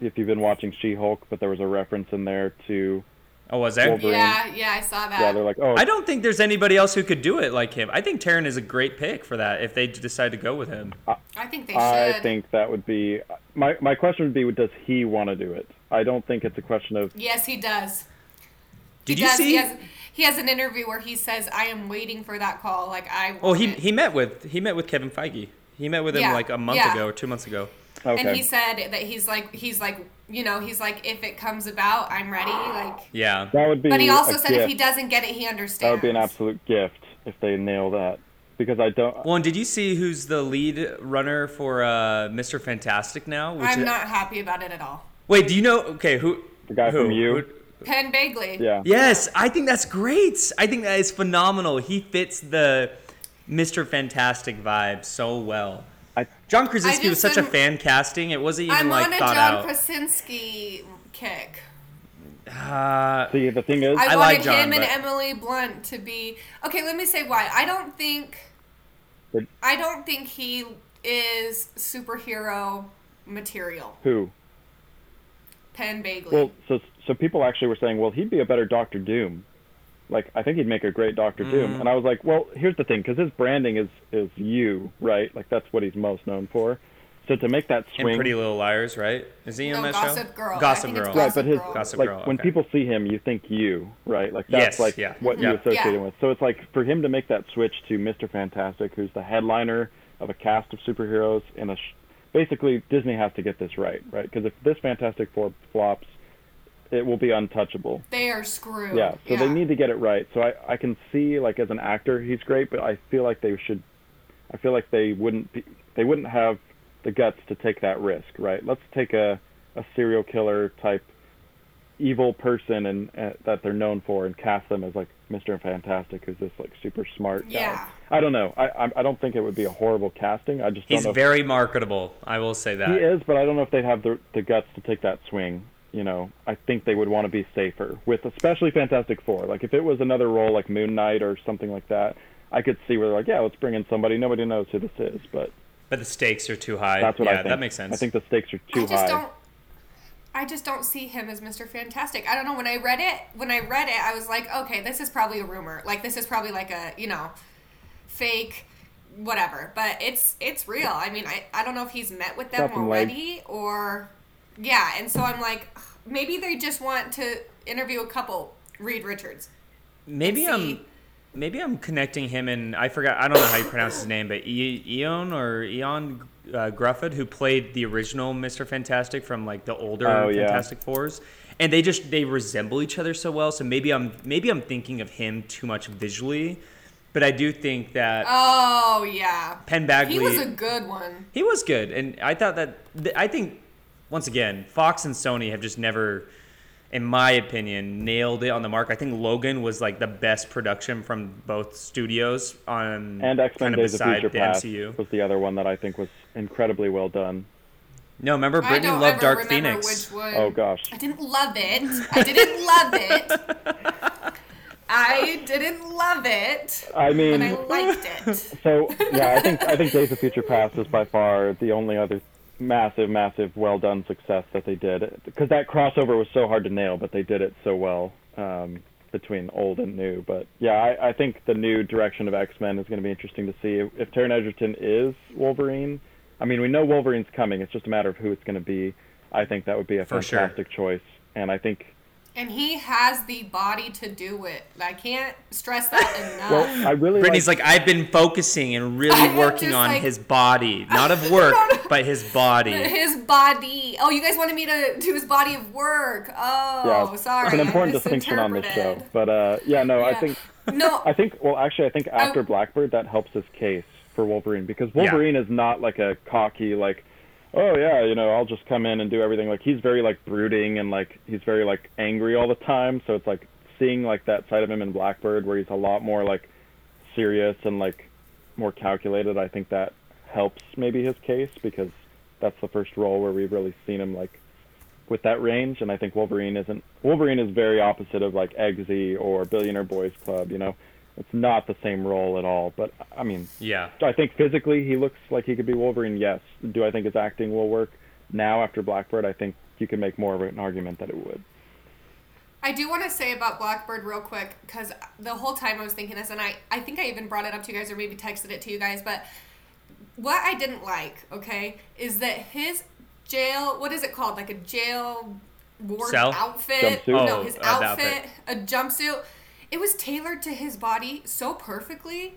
if you've been watching She-Hulk, but there was a reference in there to Oh, was there? Wolverine. Yeah, yeah, I saw that. yeah. They're like, oh, I don't think there's anybody else who could do it like him. I think Taron is a great pick for that if they decide to go with him. I think they should. I think that would be my my question would be, does he want to do it? I don't think it's a question of Yes, he does. Did he you does. see? He has, an interview where he says, "I am waiting for that call." Like I. Oh, he it." he met with he met with Kevin Feige. He met with him Yeah, like a month yeah. ago or two months ago. okay. And he said that he's like he's like you know he's like if it comes about I'm ready like. Yeah. that would be. But he also a said if he doesn't get it he understands. that would be an absolute gift if they nail that. Because I don't. Well, and did you see who's the lead runner for uh, Mr. Fantastic now? Which I'm is- not happy about it at all. Wait, do you know? Okay, who? The guy who, from You? Who, Penn Badgley. Yeah. Yes, I think that's great. I think that is phenomenal. He fits the Mr. Fantastic vibe so well. I, John Krasinski was just such a fan casting. It wasn't even I'm like on a thought John out. Krasinski kick. Uh, see, the thing is, I, I wanted like John, him and Emily Blunt to be okay. Let me say why. I don't think. I don't think he is superhero material. who? Penn Badgley. Well, so so people actually were saying, well, he'd be a better Doctor Doom. Like, I think he'd make a great Doctor Mm. Doom. And I was like, well, here's the thing, because his branding is is you, right? Like that's what he's most known for. So to make that in swing, Pretty Little Liars, right? Is he No, on that Gossip show? Girl. Gossip think it's Girl. right? But his Girl. Gossip like Girl, when people see him, you think you, right? Like that's Yes, like yeah. what Yeah. you associate Yeah. him with. So it's like for him to make that switch to Mr. Fantastic, who's the headliner of a cast of superheroes in a sh- basically Disney has to get this right, right? Because if this Fantastic Four flops, it will be untouchable. they are screwed. Yeah, so they need to get it right. So I, I can see like as an actor he's great, but I feel like they should I feel like they wouldn't be, they wouldn't have the guts to take that risk, right? Let's take a a serial killer type evil person and uh, that they're known for and cast them as like Mr. Fantastic who's this like super smart guy. Yeah. I don't know. I I, I don't think it would be a horrible casting. I just don't He's know if- very marketable. I will say that. he is, but I don't know if they'd have the the guts to take that swing. You know, I think they would want to be safer with, especially Fantastic Four. Like if it was another role like Moon Knight or something like that, I could see where they're like, yeah, let's bring in somebody. Nobody knows who this is, but But the stakes are too high. that's what yeah, I think. that makes sense. I think the stakes are too I just high. don't. I just don't see him as Mr. Fantastic. I don't know. When I read it, when I read it, I was like, okay, this is probably a rumor. Like this is probably like a you know, fake, whatever. But it's it's real. I mean, I I don't know if he's met with them Got some legs. already or, yeah. And so I'm like, maybe they just want to interview a couple. Reed Richards. maybe and I'm maybe I'm connecting him and I forgot I don't know how you pronounce his name, but e- Eon or Eon uh, Grufford, who played the original Mister Fantastic from like the older Oh, yeah. Fantastic Fours, and they just they resemble each other so well. So maybe I'm maybe I'm thinking of him too much visually, but I do think that Oh yeah. Penn Badgley He was a good one. He was good, and I thought that th- I think once again, Fox and Sony have just never, in my opinion, nailed it on the mark. I think Logan was like the best production from both studios on and X Men kind of Days of Future the Past MCU. was the other one that I think was incredibly well done. No, remember I Brittany don't loved ever Dark remember Phoenix. which one. Oh gosh, I didn't love it. I didn't love it. I didn't love it, I mean, but I liked it. So yeah, I think I think Days of Future Past is by far the only other massive, massive, well done success that they did because that crossover was so hard to nail, but they did it so well um, between old and new. But yeah, I, I think the new direction of X Men is going to be interesting to see if, if Taron Egerton is Wolverine. I mean, we know Wolverine's coming. It's just a matter of who it's going to be. I think that would be a For sure. fantastic choice, and I think And he has the body to do it. I can't stress that enough. well, I really Brittany's like, like, I've been focusing and really I'm working on like- his body, not of work, but his body. his body. Oh, you guys wanted me to do his body of work. Oh, yeah, sorry. it's an important distinction on this show. But uh, yeah, no, I think No, I think well actually I think after I- Blackbird that helps his case for Wolverine because Wolverine is not like a cocky like oh yeah you know I'll just come in and do everything like he's very like brooding and like he's very like angry all the time so it's like seeing like that side of him in Blackbird where he's a lot more like serious and like more calculated I think that helps maybe his case because that's the first role where we've really seen him like with that range and I think Wolverine isn't Wolverine is very opposite of like Eggsy or Billionaire Boys Club, you know. It's not the same role at all, but I mean, Yeah. I think physically he looks like he could be Wolverine, yes. Do I think his acting will work? Now after Blackbird, I think you can make more of an argument that it would. I do want to say about Blackbird real quick because the whole time I was thinking this, and I, I think I even brought it up to you guys or maybe texted it to you guys, but what I didn't like, okay, is that his jail, what is it called? Like a jail ward Cell? outfit? Jumpsuit? No, Oh, his the outfit. outfit, a jumpsuit. It was tailored to his body so perfectly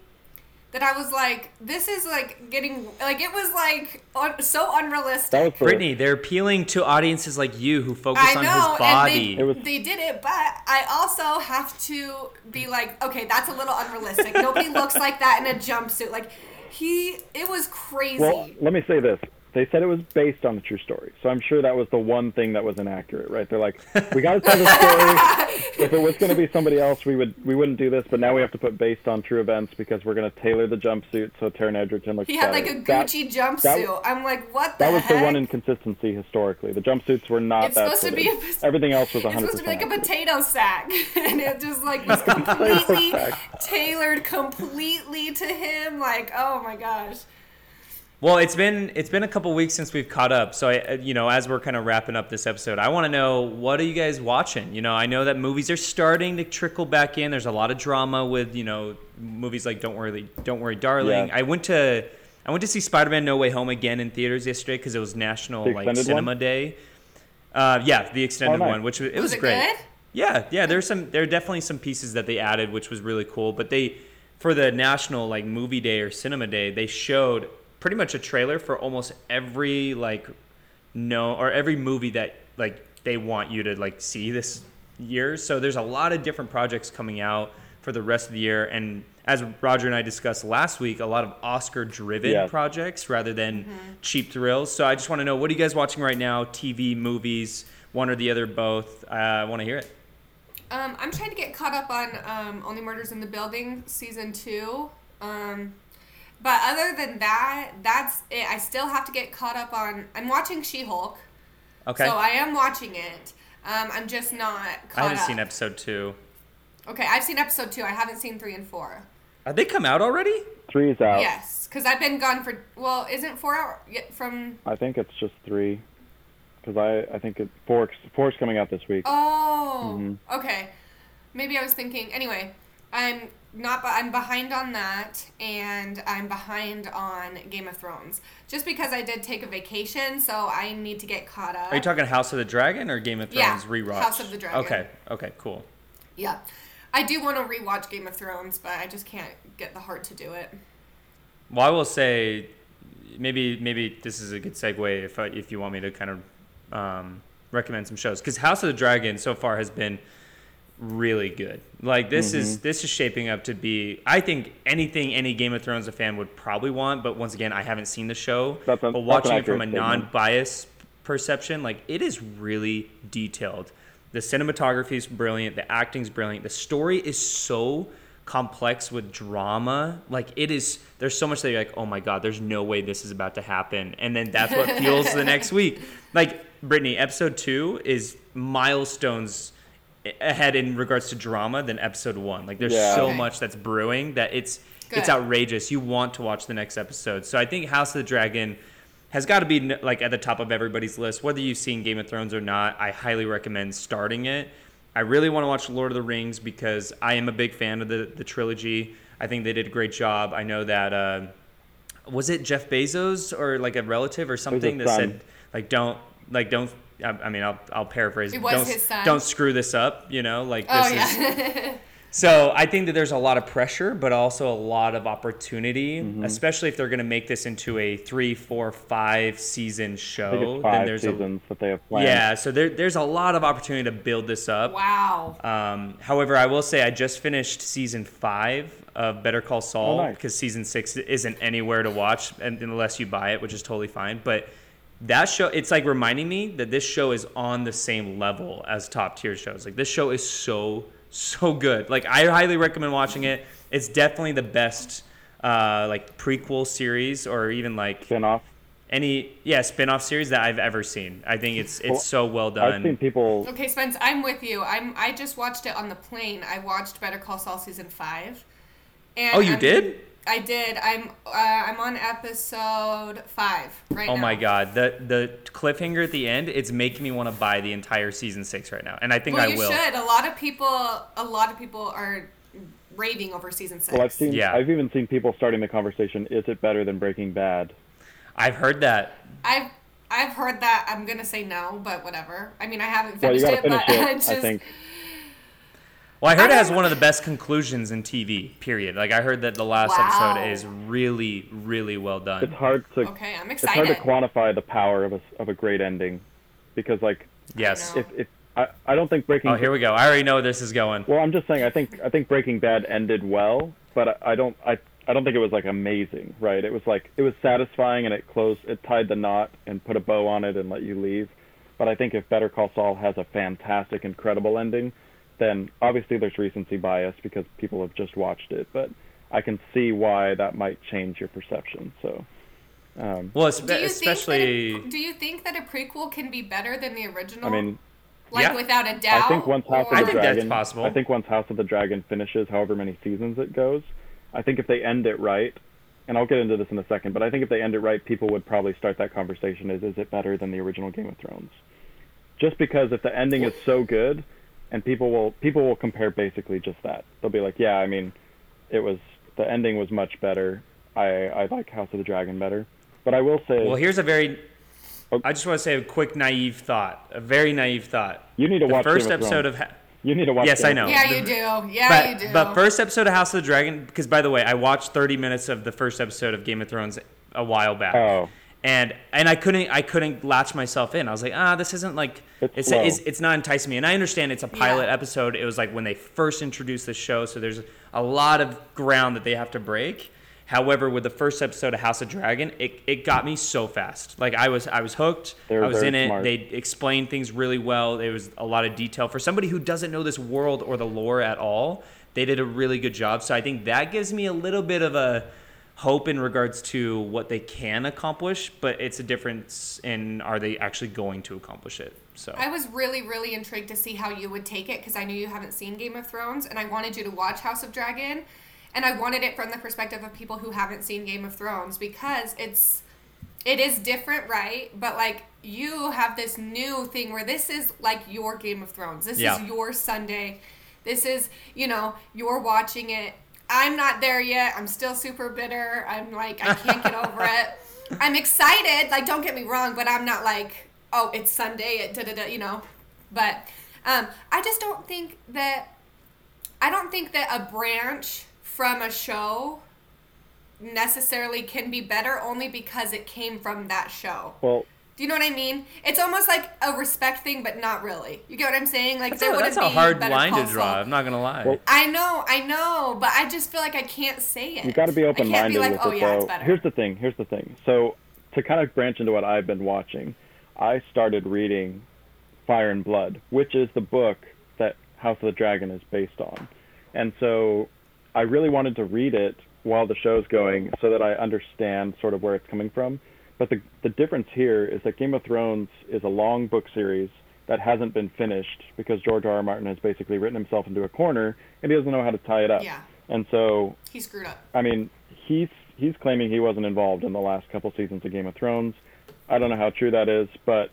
that I was like, this is like getting, like, it was like un, so unrealistic. That was for, Brittany, they're appealing to audiences like you who focus I on know, his body. and they, It was- they did it, but I also have to be like, okay, that's a little unrealistic. Nobody looks like that in a jumpsuit. Like he, it was crazy. Well, let me say this. They said it was based on a true story. So I'm sure that was the one thing that was inaccurate, right? They're like, we got to tell the story. if it was going to be somebody else, we would we wouldn't do this. But now we have to put based on true events because we're going to tailor the jumpsuit so Taron Egerton looks. He had better. like a That- Gucci jumpsuit. that- I'm like, what the That was heck? the one inconsistency historically. The jumpsuits were not It's that. supposed to be a- Everything else was It's 100. supposed to be like a potato sack, and it just like was completely tailored completely to him. Like, oh my gosh. Well, it's been it's been a couple weeks since we've caught up. So, I, you know, as we're kind of wrapping up this episode, I want to know what are you guys watching? You know, I know that movies are starting to trickle back in. There's a lot of drama with you know movies like Don't Worry, Don't Worry, Darling. Yeah. I went to I went to see Spider-Man: No Way Home again in theaters yesterday because it was National like Cinema one? Day. Uh, yeah, the extended nice. one, which was, it Was was, it great. good? Yeah, yeah. There's some. There are definitely some pieces that they added, which was really cool. But they, for the national like movie day or cinema day, they showed pretty much a trailer for almost every like no or every movie that like they want you to like see this year. So there's a lot of different projects coming out for the rest of the year. And as Roger and I discussed last week, a lot of Oscar-driven Yeah. projects rather than cheap thrills. So I just want to know what are you guys watching right now? TV, movies, one or the other, both. Uh, I want to hear it. Um, I'm trying to get caught up on um, Only Murders in the Building season two. Um, but other than that, that's it. I still have to get caught up on. I'm watching She-Hulk, Okay. so I am watching it. Um, I'm just not caught I haven't up. seen episode two. Okay, I've seen episode two. I haven't seen three and four. Have they come out already? Three is out. Yes, because I've been gone for. Well, isn't four out yet from? I think it's just three. Because I, I think it, four, four's coming out this week. Oh, Mhm. okay. Maybe I was thinking. Anyway, I'm not. be- I'm behind on that, and I'm behind on Game of Thrones. Just because I did take a vacation, so I need to get caught up. Are you talking House of the Dragon or Game of Yeah, Thrones rewatch? House of the Dragon. Okay. Okay. Cool. Yeah, I do want to rewatch Game of Thrones, but I just can't get the heart to do it. Well, I will say, maybe maybe this is a good segue if I, if you want me to kind of um, recommend some shows because House of the Dragon so far has been really good. Like this is this is shaping up to be. I think anything any Game of Thrones a fan would probably want, but once again, I haven't seen the show. That's a- but watching it from a non-biased perception, like it is really detailed. The cinematography is brilliant. The acting's brilliant. The story is so complex with drama. Like it is. There's so much that you're like, oh my god, there's no way this is about to happen, and then that's what fuels the next week. Like Brittany, episode two is milestones ahead in regards to drama than episode one. Like there's Yeah. so Okay. much that's brewing that it's it's outrageous. You want to watch the next episode. So I think House of the Dragon has got to be like at the top of everybody's list. Whether you've seen Game of Thrones or not, I highly recommend starting it. I really want to watch Lord of the Rings because I am a big fan of the, the trilogy. I think they did a great job. I know that uh, was it Jeff Bezos or like a relative or something that son. said like don't like don't. I I mean, I'll, I'll paraphrase. It was don't, his son. don't screw this up. You know, like this Oh is so I think that there's a lot of pressure, but also a lot of opportunity, Mm-hmm. especially if they're going to make this into a three, four, five season show. I think it's then five there's seasons that they have a planned. yeah. So there, there's a lot of opportunity to build this up. wow. Um, however, I will say I just finished season five of Better Call Saul Oh, nice. because season six isn't anywhere to watch unless you buy it, which is totally fine. But that show, it's like reminding me that this show is on the same level as top tier shows. Like this show is so so good. Like I highly recommend watching it. It's definitely the best uh, like prequel series or even like Spin-off. any yeah spin-off series that I've ever seen. I think it's it's Well, so well done I've done. seen people. Okay, Spence, I'm with you. I'm. I just watched it on the plane. I watched Better Call Saul season five. And Oh, you I'm- did? I did. I'm. Uh, I'm on episode five right Oh now. my god, the the cliffhanger at the end, it's making me want to buy the entire season six right now, and I think Well, I you will. should. A lot of people. A lot of people are raving over season six. Well, I've seen. Yeah. I've even seen people starting the conversation. Is it better than Breaking Bad? I've heard that. I've. I've heard that. I'm gonna say no, but whatever. I mean, I haven't Well, you finished gotta it, finish but it. I just. think. Well, I heard I it has one of the best conclusions in TV. Period. Like I heard that the last Wow. episode is really, really well done. It's done. hard to. Okay, I'm excited. It's hard to quantify the power of a of a great ending, because like Yes. know. if if I, I don't think Breaking. Oh, here we go. I already know where this is going. Well, I'm just saying. I think I think Breaking Bad ended well, but I, I don't. I I don't think it was like amazing, right? It was like it was satisfying and it closed, it tied the knot and put a bow on it and let you leave. But I think if Better Call Saul has a fantastic, incredible ending, then obviously there's recency bias because people have just watched it. But I can see why that might change your perception. So. Um, well, Do you especially. think that a, do you think that a prequel can be better than the original? I mean, like yeah. without a doubt. I think once House or- of I the think that's Dragon, possible. I think once House of the Dragon finishes, however many seasons it goes, I think if they end it right, and I'll get into this in a second, but I think if they end it right, people would probably start that conversation: is is it better than the original Game of Thrones? Just because if the ending is so good, and people will people will compare basically just that. They'll be like, yeah, I mean, it was the ending was much better. I I like House of the Dragon better, but I will say Well, here's a very. Oh. I just want to say a quick naive thought, a very naive thought. you need to watch The watch first Game of episode Thrones. of. Ha- You need to watch. Yes, Game I know. Thrones. Yeah, you do. Yeah, but, you do. but first episode of House of the Dragon, because by the way, I watched 30 minutes of the first episode of Game of Thrones a while back. Oh. And and I couldn't I couldn't latch myself in. I was like, ah, this isn't like It's it's it's, it's not enticing me. And I understand it's a pilot Yeah. episode. It was like when they first introduced the show, so there's a lot of ground that they have to break. However, with the first episode of House of Dragon, it, it got me so fast. Like I was I was hooked. They were I was in it. smart. They explained things really well. There was a lot of detail for somebody who doesn't know this world or the lore at all. They did a really good job. So I think that gives me a little bit of a hope in regards to what they can accomplish, but it's a difference in are they actually going to accomplish it. So I was really, really intrigued to see how you would take it because I knew you haven't seen Game of Thrones and I wanted you to watch House of Dragon. And I wanted it from the perspective of people who haven't seen Game of Thrones because it's it is different, right? But like you have this new thing where this is like your Game of Thrones. This Yeah. is your Sunday. This is, you know, you're watching it. I'm not there yet. I'm still super bitter. I'm like I can't get over it. I'm excited. Like don't get me wrong, but I'm not like, oh, it's Sunday at da da da, you know. But um, I just don't think that I don't think that a branch from a show necessarily can be better only because it came from that show. Well, Do you know what I mean? It's almost like a respect thing, but not really. You get what I'm saying? Like that's there a, wouldn't that's a be hard Better line to draw. I'm not gonna lie. Well, I know, I know, but I just feel like I can't say it. you got to be I open can't be minded like, with oh it yeah, though. it's better. Here's the thing. Here's the thing. So to kind of branch into what I've been watching, I started reading Fire and Blood, which is the book that House of the Dragon is based on, and so I really wanted to read it while the show's going so that I understand sort of where it's coming from. But the the difference here is that Game of Thrones is a long book series that hasn't been finished because George R. R. Martin has basically written himself into a corner and he doesn't know how to tie it up. Yeah. And so he screwed up. I mean, he's he's claiming he wasn't involved in the last couple seasons of Game of Thrones. I don't know how true that is, but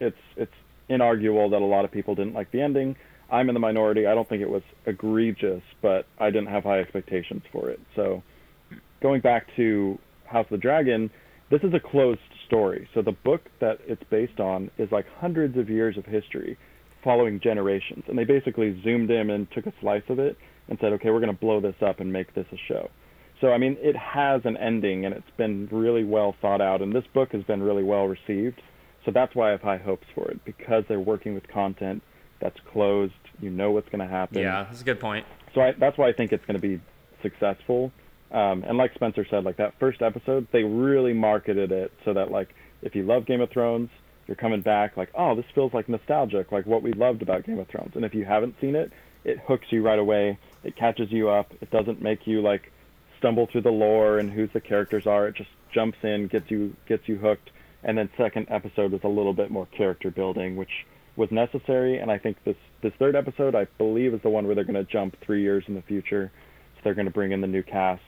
it's it's inarguable that a lot of people didn't like the ending. I'm in the minority. I don't think it was egregious, but I didn't have high expectations for it. So, going back to House of the Dragon, this is a closed story. So the book that it's based on is like hundreds of years of history following generations. And they basically zoomed in and took a slice of it and said, okay, we're going to blow this up and make this a show. So, I mean, it has an ending and it's been really well thought out. And this book has been really well received. So that's why I have high hopes for it because they're working with content that's closed. You know what's going to happen. yeah, that's a good point. So I, that's why I think it's going to be successful. Um, and like Spencer said, like that first episode, they really marketed it so that like if you love Game of Thrones, you're coming back like, oh, this feels like nostalgic, like what we loved about Game of Thrones. And if you haven't seen it, it hooks you right away. It catches you up. It doesn't make you like stumble through the lore and who the characters are. It just jumps in, gets you gets you hooked. And then second episode is a little bit more character building, which was necessary. And I think this this third episode, I believe, is the one where they're going to jump three years in the future. So they're going to bring in the new cast,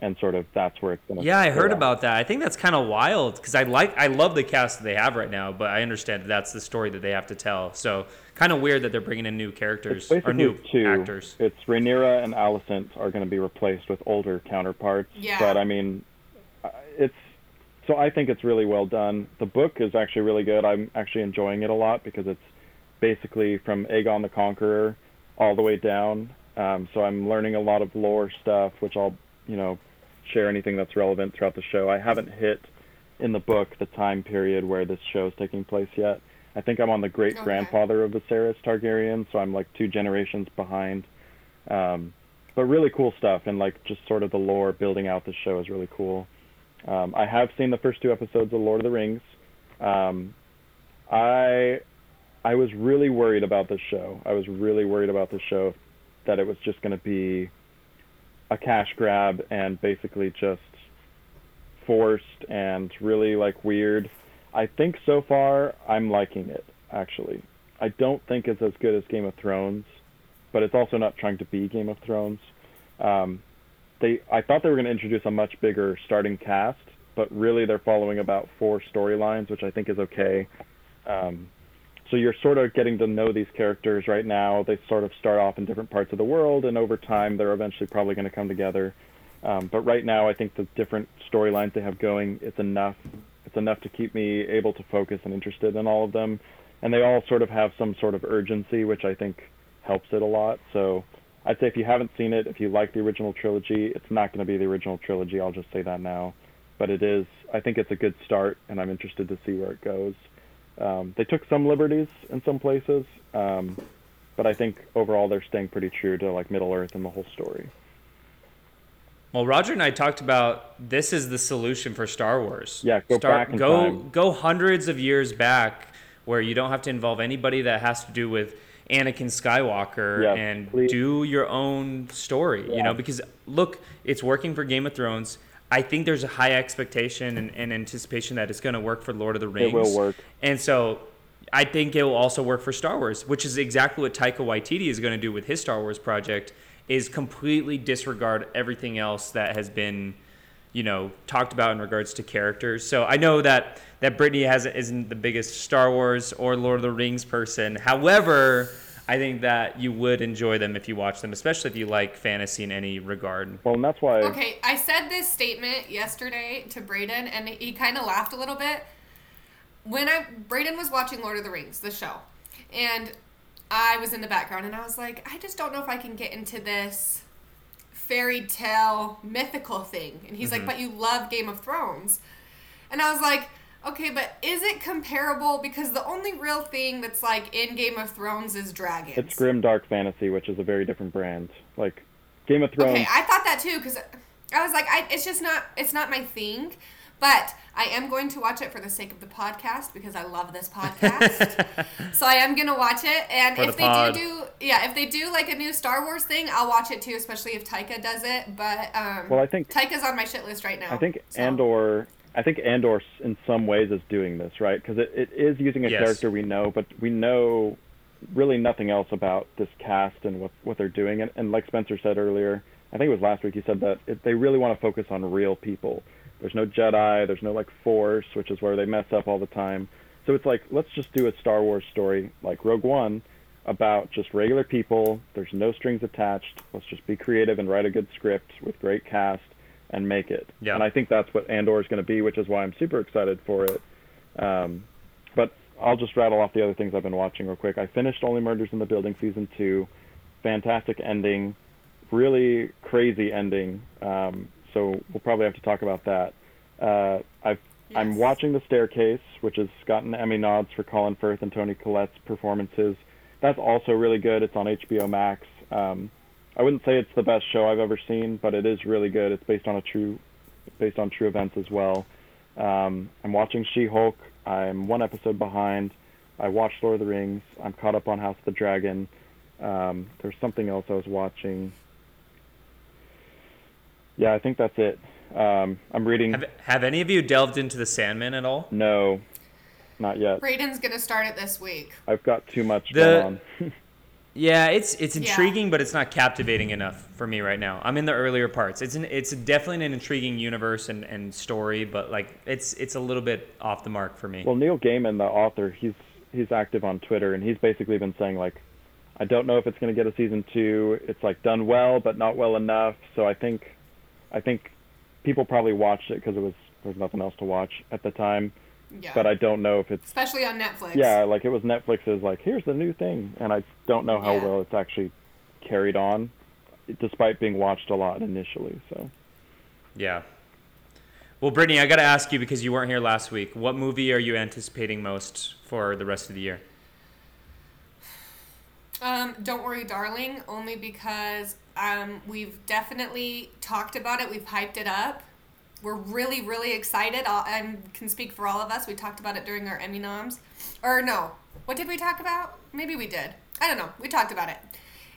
and sort of that's where it's going to. Yeah, I heard about that. I think that's kind of wild because I like I love the cast that they have right now, but I understand that that's the story that they have to tell. So kind of weird that they're bringing in new characters or new basically two. actors. It's Rhaenyra and Alicent are going to be replaced with older counterparts. Yeah. But I mean, uh, it's so I think it's really well done. The book is actually really good. I'm actually enjoying it a lot because it's basically from Aegon the Conqueror all the way down. Um, so I'm learning a lot of lore stuff, which I'll you know share anything that's relevant throughout the show. I haven't hit in the book the time period where this show is taking place yet. I think I'm on the great grandfather of Viserys Targaryen, so I'm like two generations behind. Um, but really cool stuff, and like just sort of the lore building out the show is really cool. Um, I have seen the first two episodes of Lord of the Rings. Um, I I was really worried about this show. I was really worried about the show that it was just going to be a cash grab and basically just forced and really like weird. I think so far I'm liking it actually. I don't think it's as good as Game of Thrones, but it's also not trying to be Game of Thrones. Um, they I thought they were going to introduce a much bigger starting cast, but really they're following about four storylines, which I think is okay. Um, so you're sort of getting to know these characters right now. They sort of start off in different parts of the world, and over time they're eventually probably going to come together. Um, but right now, I think the different storylines they have going, it's enough. It's enough to keep me able to focus and interested in all of them, and they all sort of have some sort of urgency, which I think helps it a lot. So I'd say if you haven't seen it, if you like the original trilogy, it's not going to be the original trilogy. I'll just say that now, but it is. I think it's a good start, and I'm interested to see where it goes. Um, they took some liberties in some places, um, but I think overall they're staying pretty true to like Middle Earth and the whole story. Well, Roger and I talked about this is the solution for Star Wars. Yeah, go back in go time. go hundreds of years back, where you don't have to involve anybody that has to do with Anakin Skywalker Yeah, and please. do your own story. You know, because look, it's working for Game of Thrones. I think there's a high expectation and, and anticipation that it's going to work for Lord of the Rings. It will work. And so I think it will also work for Star Wars, which is exactly what Taika Waititi is going to do with his Star Wars project is completely disregard everything else that has been you know talked about in regards to characters. So I know that that Brittany has isn't the biggest Star Wars or Lord of the Rings person. However, I think that you would enjoy them if you watch them, especially if you like fantasy in any regard. Well, and that's why. Okay, I said this statement yesterday to Braden, and he kind of laughed a little bit. When I Braden was watching Lord of the Rings, the show, and I was in the background, and I was like, I just don't know if I can get into this fairy tale mythical thing. And he's like, mm-hmm. but you love Game of Thrones, and I was like. Okay, but is it comparable? Because the only real thing that's like in Game of Thrones is dragons. It's grim dark fantasy, which is a very different brand. Like Game of Thrones. Okay, I thought that too because I was like, I, it's just not, it's not my thing. But I am going to watch it for the sake of the podcast because I love this podcast. so I am gonna watch it, and For if the they pod. do do, yeah, if they do like a new Star Wars thing, I'll watch it too, especially if Taika does it. But um, Well, I think- Taika's on my shit list right now. I think so. Andor. I think Andor, in some ways, is doing this right because it, it is using a Yes. character we know, but we know really nothing else about this cast and what what they're doing. And, and like Spencer said earlier, I think it was last week. He said that it, they really want to focus on real people. There's no Jedi. There's no like Force, which is where they mess up all the time. So it's like let's just do a Star Wars story like Rogue One about just regular people. There's no strings attached. Let's just be creative and write a good script with great cast and make it. Yeah. And I think that's what Andor is going to be, which is why I'm super excited for it. Um, but I'll just rattle off the other things I've been watching real quick. I finished Only Murders in the Building season two. Fantastic ending, really crazy ending. Um, so we'll probably have to talk about that. Uh, I've I'm watching The Staircase, which has gotten Emmy nods for Colin Firth and Toni Collette's performances. That's also really good. It's on HBO Max. Um, I wouldn't say it's the best show I've ever seen, but it is really good. It's based on a true, based on true events as well. Um, I'm watching She-Hulk. I'm one episode behind. I watched Lord of the Rings. I'm caught up on House of the Dragon. Um, there's something else I was watching. Yeah, I think that's it. Um, I'm reading. Have, have any of you delved into the Sandman at all? No, not yet. Braden's gonna start it this week. I've got too much The- going on. Yeah, it's it's Yeah. intriguing, but it's not captivating enough for me right now. I'm in the earlier parts. It's an it's definitely an intriguing universe and, and story, but like it's it's a little bit off the mark for me. Well, Neil Gaiman, the author, he's he's active on Twitter, and he's basically been saying like, I don't know if it's going to get a season two. It's like done well, but not well enough. So I think, I think people probably watched it because it was there was nothing else to watch at the time. Yeah. But I don't know if it's Especially on Netflix. yeah, like it was Netflix's like here's the new thing, and I don't know how Yeah. well it's actually carried on, despite being watched a lot initially. So yeah. Well, Brittany, I got to ask you because you weren't here last week. What movie are you anticipating most for the rest of the year? Um, Don't Worry, Darling, only because um, we've definitely talked about it. We've hyped it up. We're really, really excited I'll- and can speak for all of us. We talked about it during our Emmy noms. Or no, what did we talk about? Maybe we did. I don't know. We talked about it.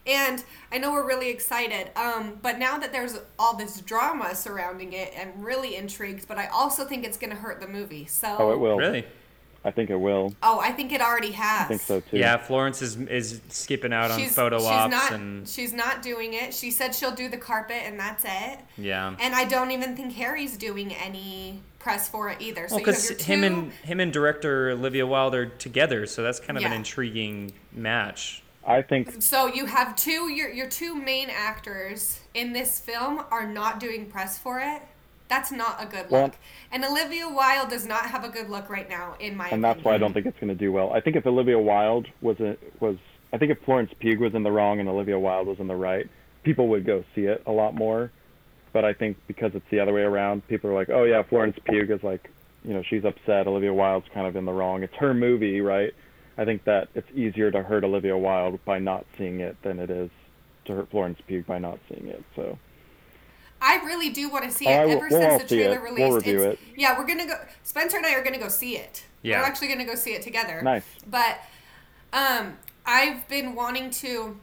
And I know we're really excited. Um, but now that there's all this drama surrounding it, I'm really intrigued. But I also think it's going to hurt the movie. So. Oh, it will. Really? I think it will. Oh, I think it already has. I think so too. Yeah, Florence is is skipping out on she's, photo she's ops not, and she's not doing it. She said she'll do the carpet and that's it. yeah. And I don't even think Harry's doing any press for it either. So Well, because your him and him and director Olivia Wilde are together, so that's kind of an intriguing match. I think so you have two your your two main actors in this film are not doing press for it. That's not a good Well- look. And Olivia Wilde does not have a good look right now, in my opinion. and that's why I don't think it's going to do well. I think if Olivia Wilde was a, was I think if Florence Pugh was in the wrong and Olivia Wilde was in the right, people would go see it a lot more. But I think because it's the other way around, people are like, "Oh yeah, Florence Pugh is like, you know, she's upset. Olivia Wilde's kind of in the wrong. It's her movie, right?" I think that it's easier to hurt Olivia Wilde by not seeing it than it is to hurt Florence Pugh by not seeing it. So I really do want to see it. I Ever we'll since the trailer released, We'll review it. yeah, we're gonna go. Spencer and I are gonna go see it. Yeah. we're actually gonna go see it together. Nice. But um, I've been wanting to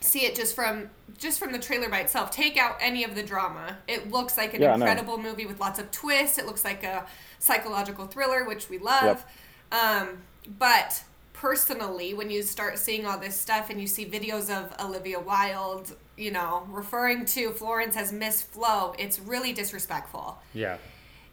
see it just from just from the trailer by itself. Take out any of the drama. It looks like an Yeah, incredible movie with lots of twists. It looks like a psychological thriller, which we love. Um, but personally, when you start seeing all this stuff and you see videos of Olivia Wilde, you know, referring to Florence as Miss Flo, it's really disrespectful. Yeah.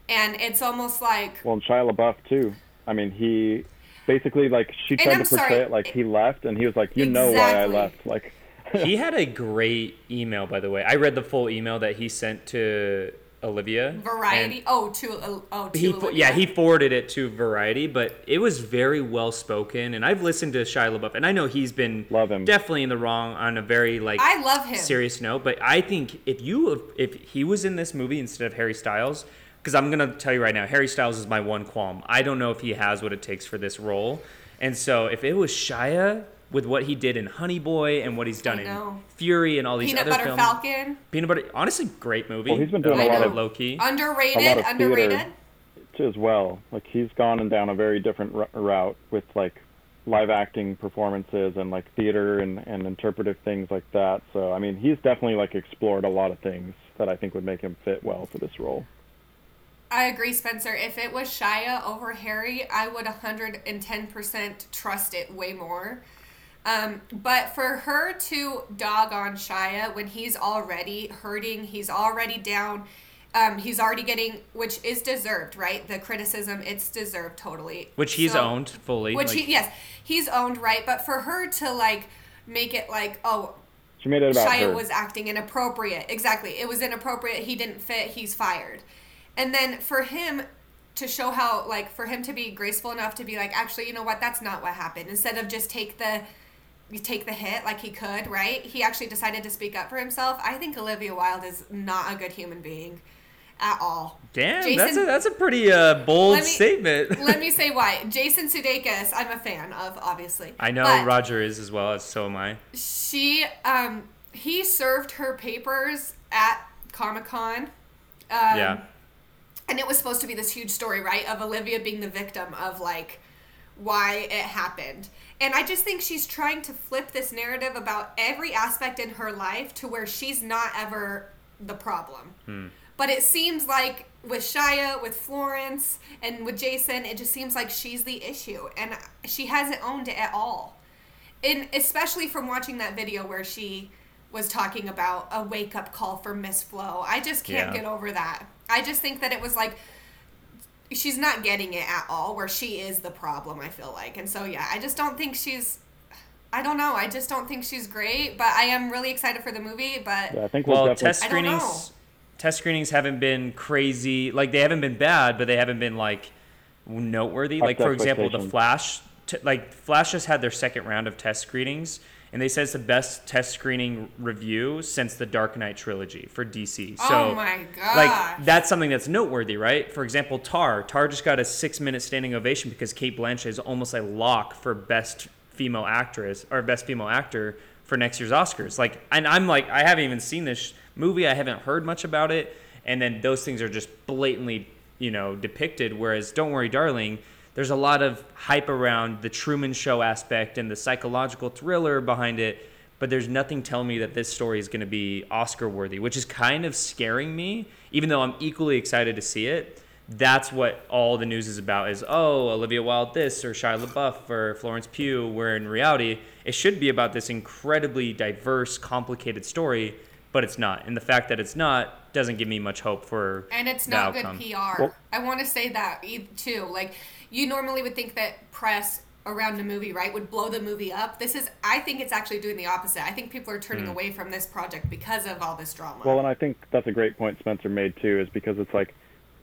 And it's almost like Well, and Shia LaBeouf too. I mean, he basically like she tried to portray sorry, it like he left, and he was like, "You know why I left." Like, he had a great email, by the way. I read the full email that he sent to Olivia. Variety. Oh, to uh, oh to He, Olivia. yeah, he forwarded it to Variety, but it was very well spoken. And I've listened to Shia LaBeouf, and I know he's been Love him. definitely in the wrong on a very like I love him. serious note. But I think if you if he was in this movie instead of Harry Styles, because I'm gonna tell you right now, Harry Styles is my one qualm. I don't know if he has what it takes for this role, and so if it was Shia with what he did in Honey Boy and what he's done in. Fury and all these Peanut other Butter films, Falcon. Peanut Butter, honestly, great movie. Well, he's been doing a lot of- low key. Underrated. A lot of underrated. theater. as well. Like he's gone and down a very different r- route with like live acting performances and like theater and and interpretive things like that. So I mean, he's definitely like explored a lot of things that I think would make him fit well for this role. I agree, Spencer. If it was Shia over Harry, I would 110% trust it way more. Um, but for her to dog on Shia when he's already hurting, he's already down, um, he's already getting, which is deserved, right? The criticism, it's deserved totally. which he's So- owned fully. Which like- he, yes, he's owned, right? But for her to like make it like, oh, She made it about Shia her. was acting inappropriate. Exactly. It was inappropriate. He didn't fit. He's fired. And then for him to show how, like, for him to be graceful enough to be like, actually, you know what? That's not what happened. Instead of just take the, you take the hit like he could, right? He actually decided to speak up for himself. I think Olivia Wilde is not a good human being at all. Damn, Jason- that's a that's a pretty uh, bold Let me- statement. Let me say why. Jason Sudeikis, I'm a fan of, obviously. I know But- Roger is as well as so am I. she um he served her papers at Comic Con. Um, yeah, And it was supposed to be this huge story, right, of Olivia being the victim of like why it happened. And I just think she's trying to flip this narrative about every aspect in her life to where she's not ever the problem. Hmm. But it seems like with Shia, with Florence, and with Jason, it just seems like she's the issue. And she hasn't owned it at all. And especially from watching that video where she was talking about a wake up call for Miss Flo. I just can't Yeah. get over that. I just think that it was like she's not getting it at all where she is the problem, I feel like. And so yeah, I just don't think she's I don't know. I just don't think she's great, but I am really excited for the movie, but Yeah, I think we'll well, test I don't know. screenings test screenings haven't been crazy. Like they haven't been bad, but they haven't been like noteworthy. Up like for example, the. Flash. T- like Flash has had their second round of test screenings, and they said it's the best test screening review since the Dark Knight trilogy for DC. Oh so oh my god. like that's something that's noteworthy, right? For example, Tar. Tar just got a six-minute standing ovation because Cate Blanchett is almost a lock for best female actress or best female actor for next year's Oscars. Like, and I'm like, I haven't even seen this movie. I haven't heard much about it. And then those things are just blatantly, you know, depicted. Whereas, Don't Worry, Darling, there's a lot of hype around the Truman Show aspect and the psychological thriller behind it. But there's nothing telling me that this story is going to be Oscar worthy, which is kind of scaring me, even though I'm equally excited to see it that's what all the news is about is oh olivia wilde this or shia labeouf or florence pugh where in reality it should be about this incredibly diverse complicated story but it's not and the fact that it's not doesn't give me much hope for and it's the not outcome. good pr Well- i want to say that e- too like you normally would think that press around a movie right would blow the movie up this is i think it's actually doing the opposite i think people are turning Hmm. away from this project because of all this drama Well, and I think that's a great point Spencer made too, is because it's like,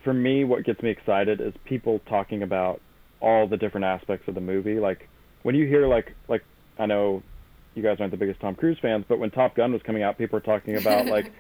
for me, what gets me excited is people talking about all the different aspects of the movie. Like when you hear like like I know you guys aren't the biggest Tom Cruise fans, but when Top Gun was coming out, people were talking about like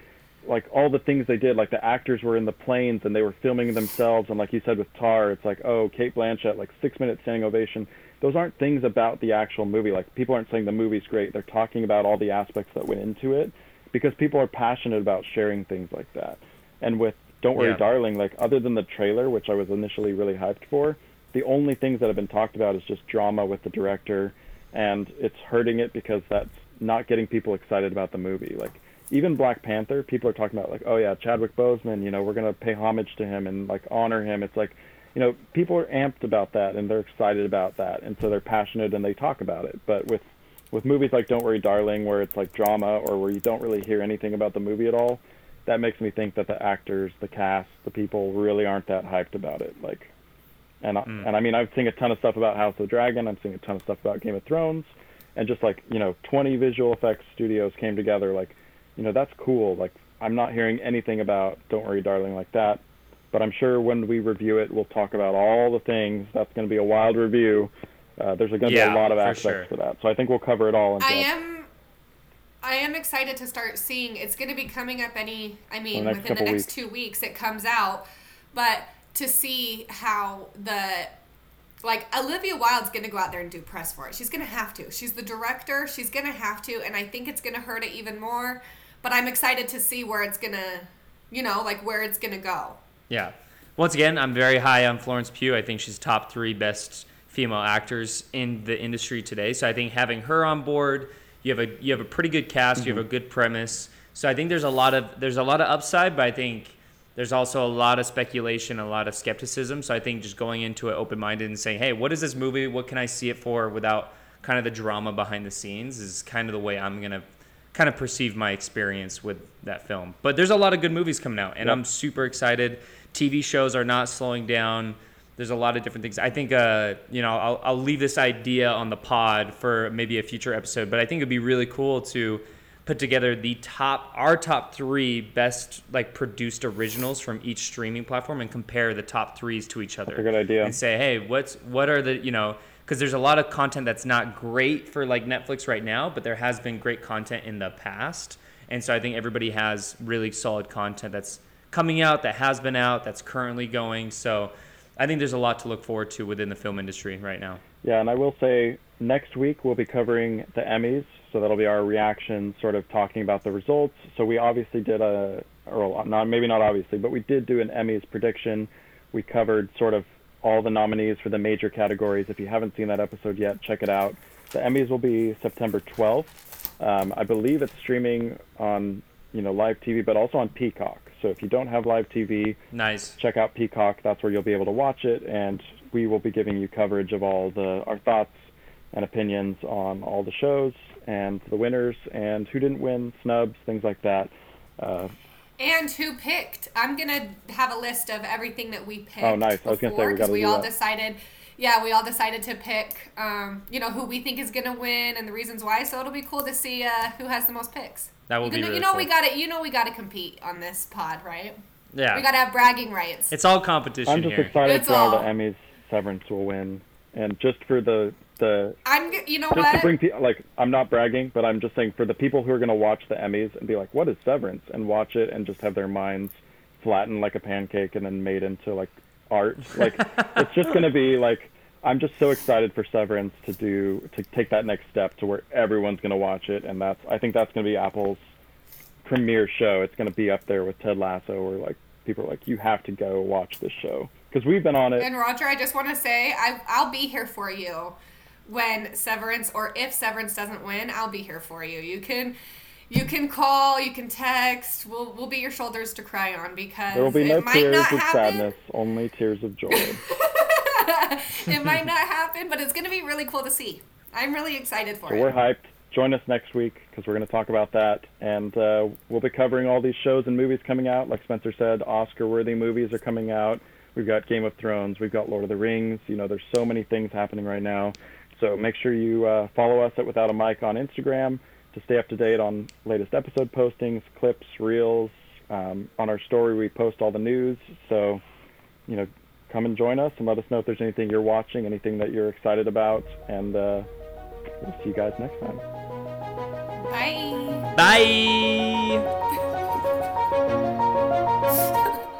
like all the things they did. Like the actors were in the planes and they were filming themselves, and like you said with Tar, it's like oh Cate Blanchett, like six minute standing ovation. Those aren't things about the actual movie. Like people aren't saying the movie's great. They're talking about all the aspects that went into it because people are passionate about sharing things like that. And with Don't Worry, Yeah. Darling, like other than the trailer, which I was initially really hyped for, the only things that have been talked about is just drama with the director, and it's hurting it because that's not getting people excited about the movie. Like even Black Panther, people are talking about like, oh yeah, Chadwick Boseman, you know, we're gonna pay homage to him and like honor him. It's like, you know, people are amped about that and they're excited about that, and so they're passionate and they talk about it. But with with movies like Don't Worry, Darling, where it's like drama or where you don't really hear anything about the movie at all, that makes me think that the actors, the cast, the people really aren't that hyped about it. Like, and I, mm. and I mean, I've seen a ton of stuff about House of the Dragon. I'm seeing a ton of stuff about Game of Thrones, and just like you know, 20 visual effects studios came together. Like, you know, that's cool. Like, I'm not hearing anything about Don't Worry, Darling like that. But I'm sure when we review it, we'll talk about all the things. That's going to be a wild review. Uh, there's going to Yeah, be a lot of for aspects sure. for that. So I think we'll cover it all. In I am I am excited to start seeing it's going to be coming up any I mean next within the next weeks. 2 weeks it comes out but to see how the like Olivia Wilde's going to go out there and do press for it. She's going to have to. She's the director. She's going to have to and I think it's going to hurt it even more, but I'm excited to see where it's going to you know, like where it's going to go. Yeah. Once again, I'm very high on Florence Pugh. I think she's top three best female actors in the industry today. So I think having her on board, you have a you have a pretty good cast, you have a mm-hmm. good premise. So I think there's a lot of there's a lot of upside, but I think there's also a lot of speculation, a lot of skepticism. So I think just going into it open minded and saying, hey, what is this movie? What can I see it for without kind of the drama behind the scenes is kind of the way I'm gonna kind of perceive my experience with that film. But there's a lot of good movies coming out, and Yep. I'm super excited. TV shows are not slowing down. There's a lot of different things. I think, uh, you know, I'll, I'll leave this idea on the pod for maybe a future episode, but I think it'd be really cool to put together the top, our top three best like produced originals from each streaming platform and compare the top threes to each other. a good idea. And say, hey, what's what are the you know because there's a lot of content that's not great for like Netflix right now, but there has been great content in the past, and so I think everybody has really solid content that's coming out, that has been out, that's currently going. So I think there's a lot to look forward to within the film industry right now. Yeah, and I will say next week we'll be covering the Emmys, so that'll be our reaction, sort of talking about the results. So we obviously did a, or not maybe not obviously, but we did do an Emmys prediction. We covered sort of all the nominees for the major categories. If you haven't seen that episode yet, check it out. The Emmys will be September 12th. Um, I believe it's streaming on you know live TV, but also on Peacock. So if you don't have live TV, Nice. check out Peacock. That's where you'll be able to watch it, and we will be giving you coverage of all the our thoughts and opinions on all the shows and the winners and who didn't win, snubs, things like that. Uh, And who picked? I'm gonna have a list of everything that we picked. Oh, nice. I was gonna say, before, we 'cause gotta we do all that. decided. Yeah, we all decided to pick. Um, you know who we think is gonna win and the reasons why. So it'll be cool to see uh, who has the most picks. That will you be know, really You know cool. we got to You know we got to compete on this pod, right? Yeah. We got to have bragging rights. it's all competition I'm just here. excited It's for all the Emmys. Severance will win, and just for the the I'm. You know just to bring people like I'm not bragging, but I'm just saying for the people who are going to watch the Emmys and be like, "What is Severance?" and watch it and just have their minds flattened like a pancake and then made into like art. Like it's just going to be like I'm just so excited for Severance to do to take that next step to where everyone's going to watch it, and that's I think that's going to be Apple's premiere show. It's going to be up there with Ted Lasso, where like people are like, you have to go watch this show because we've been on it. And Roger, I just want to say I, I'll be here for you when Severance or if Severance doesn't win, I'll be here for you. You can you can call, you can text. We'll we'll be your shoulders to cry on because there will be no it tears of happen. sadness, only tears of joy. it might not happen, but it's going to be really cool to see. I'm really excited for So it. we're hyped. Join us next week because we're going to talk about that, and uh, we'll be covering all these shows and movies coming out. Like Spencer said, Oscar-worthy movies are coming out. We've got Game of Thrones. We've got Lord of the Rings. You know, there's so many things happening right now. So make sure you uh, follow us at Without a Mic on Instagram to stay up to date on latest episode postings, clips, reels. Um, on our story, we post all the news. So, you know, come and join us and let us know if there's anything you're watching, anything that you're excited about, and uh, we'll see you guys next time. Bye. Bye.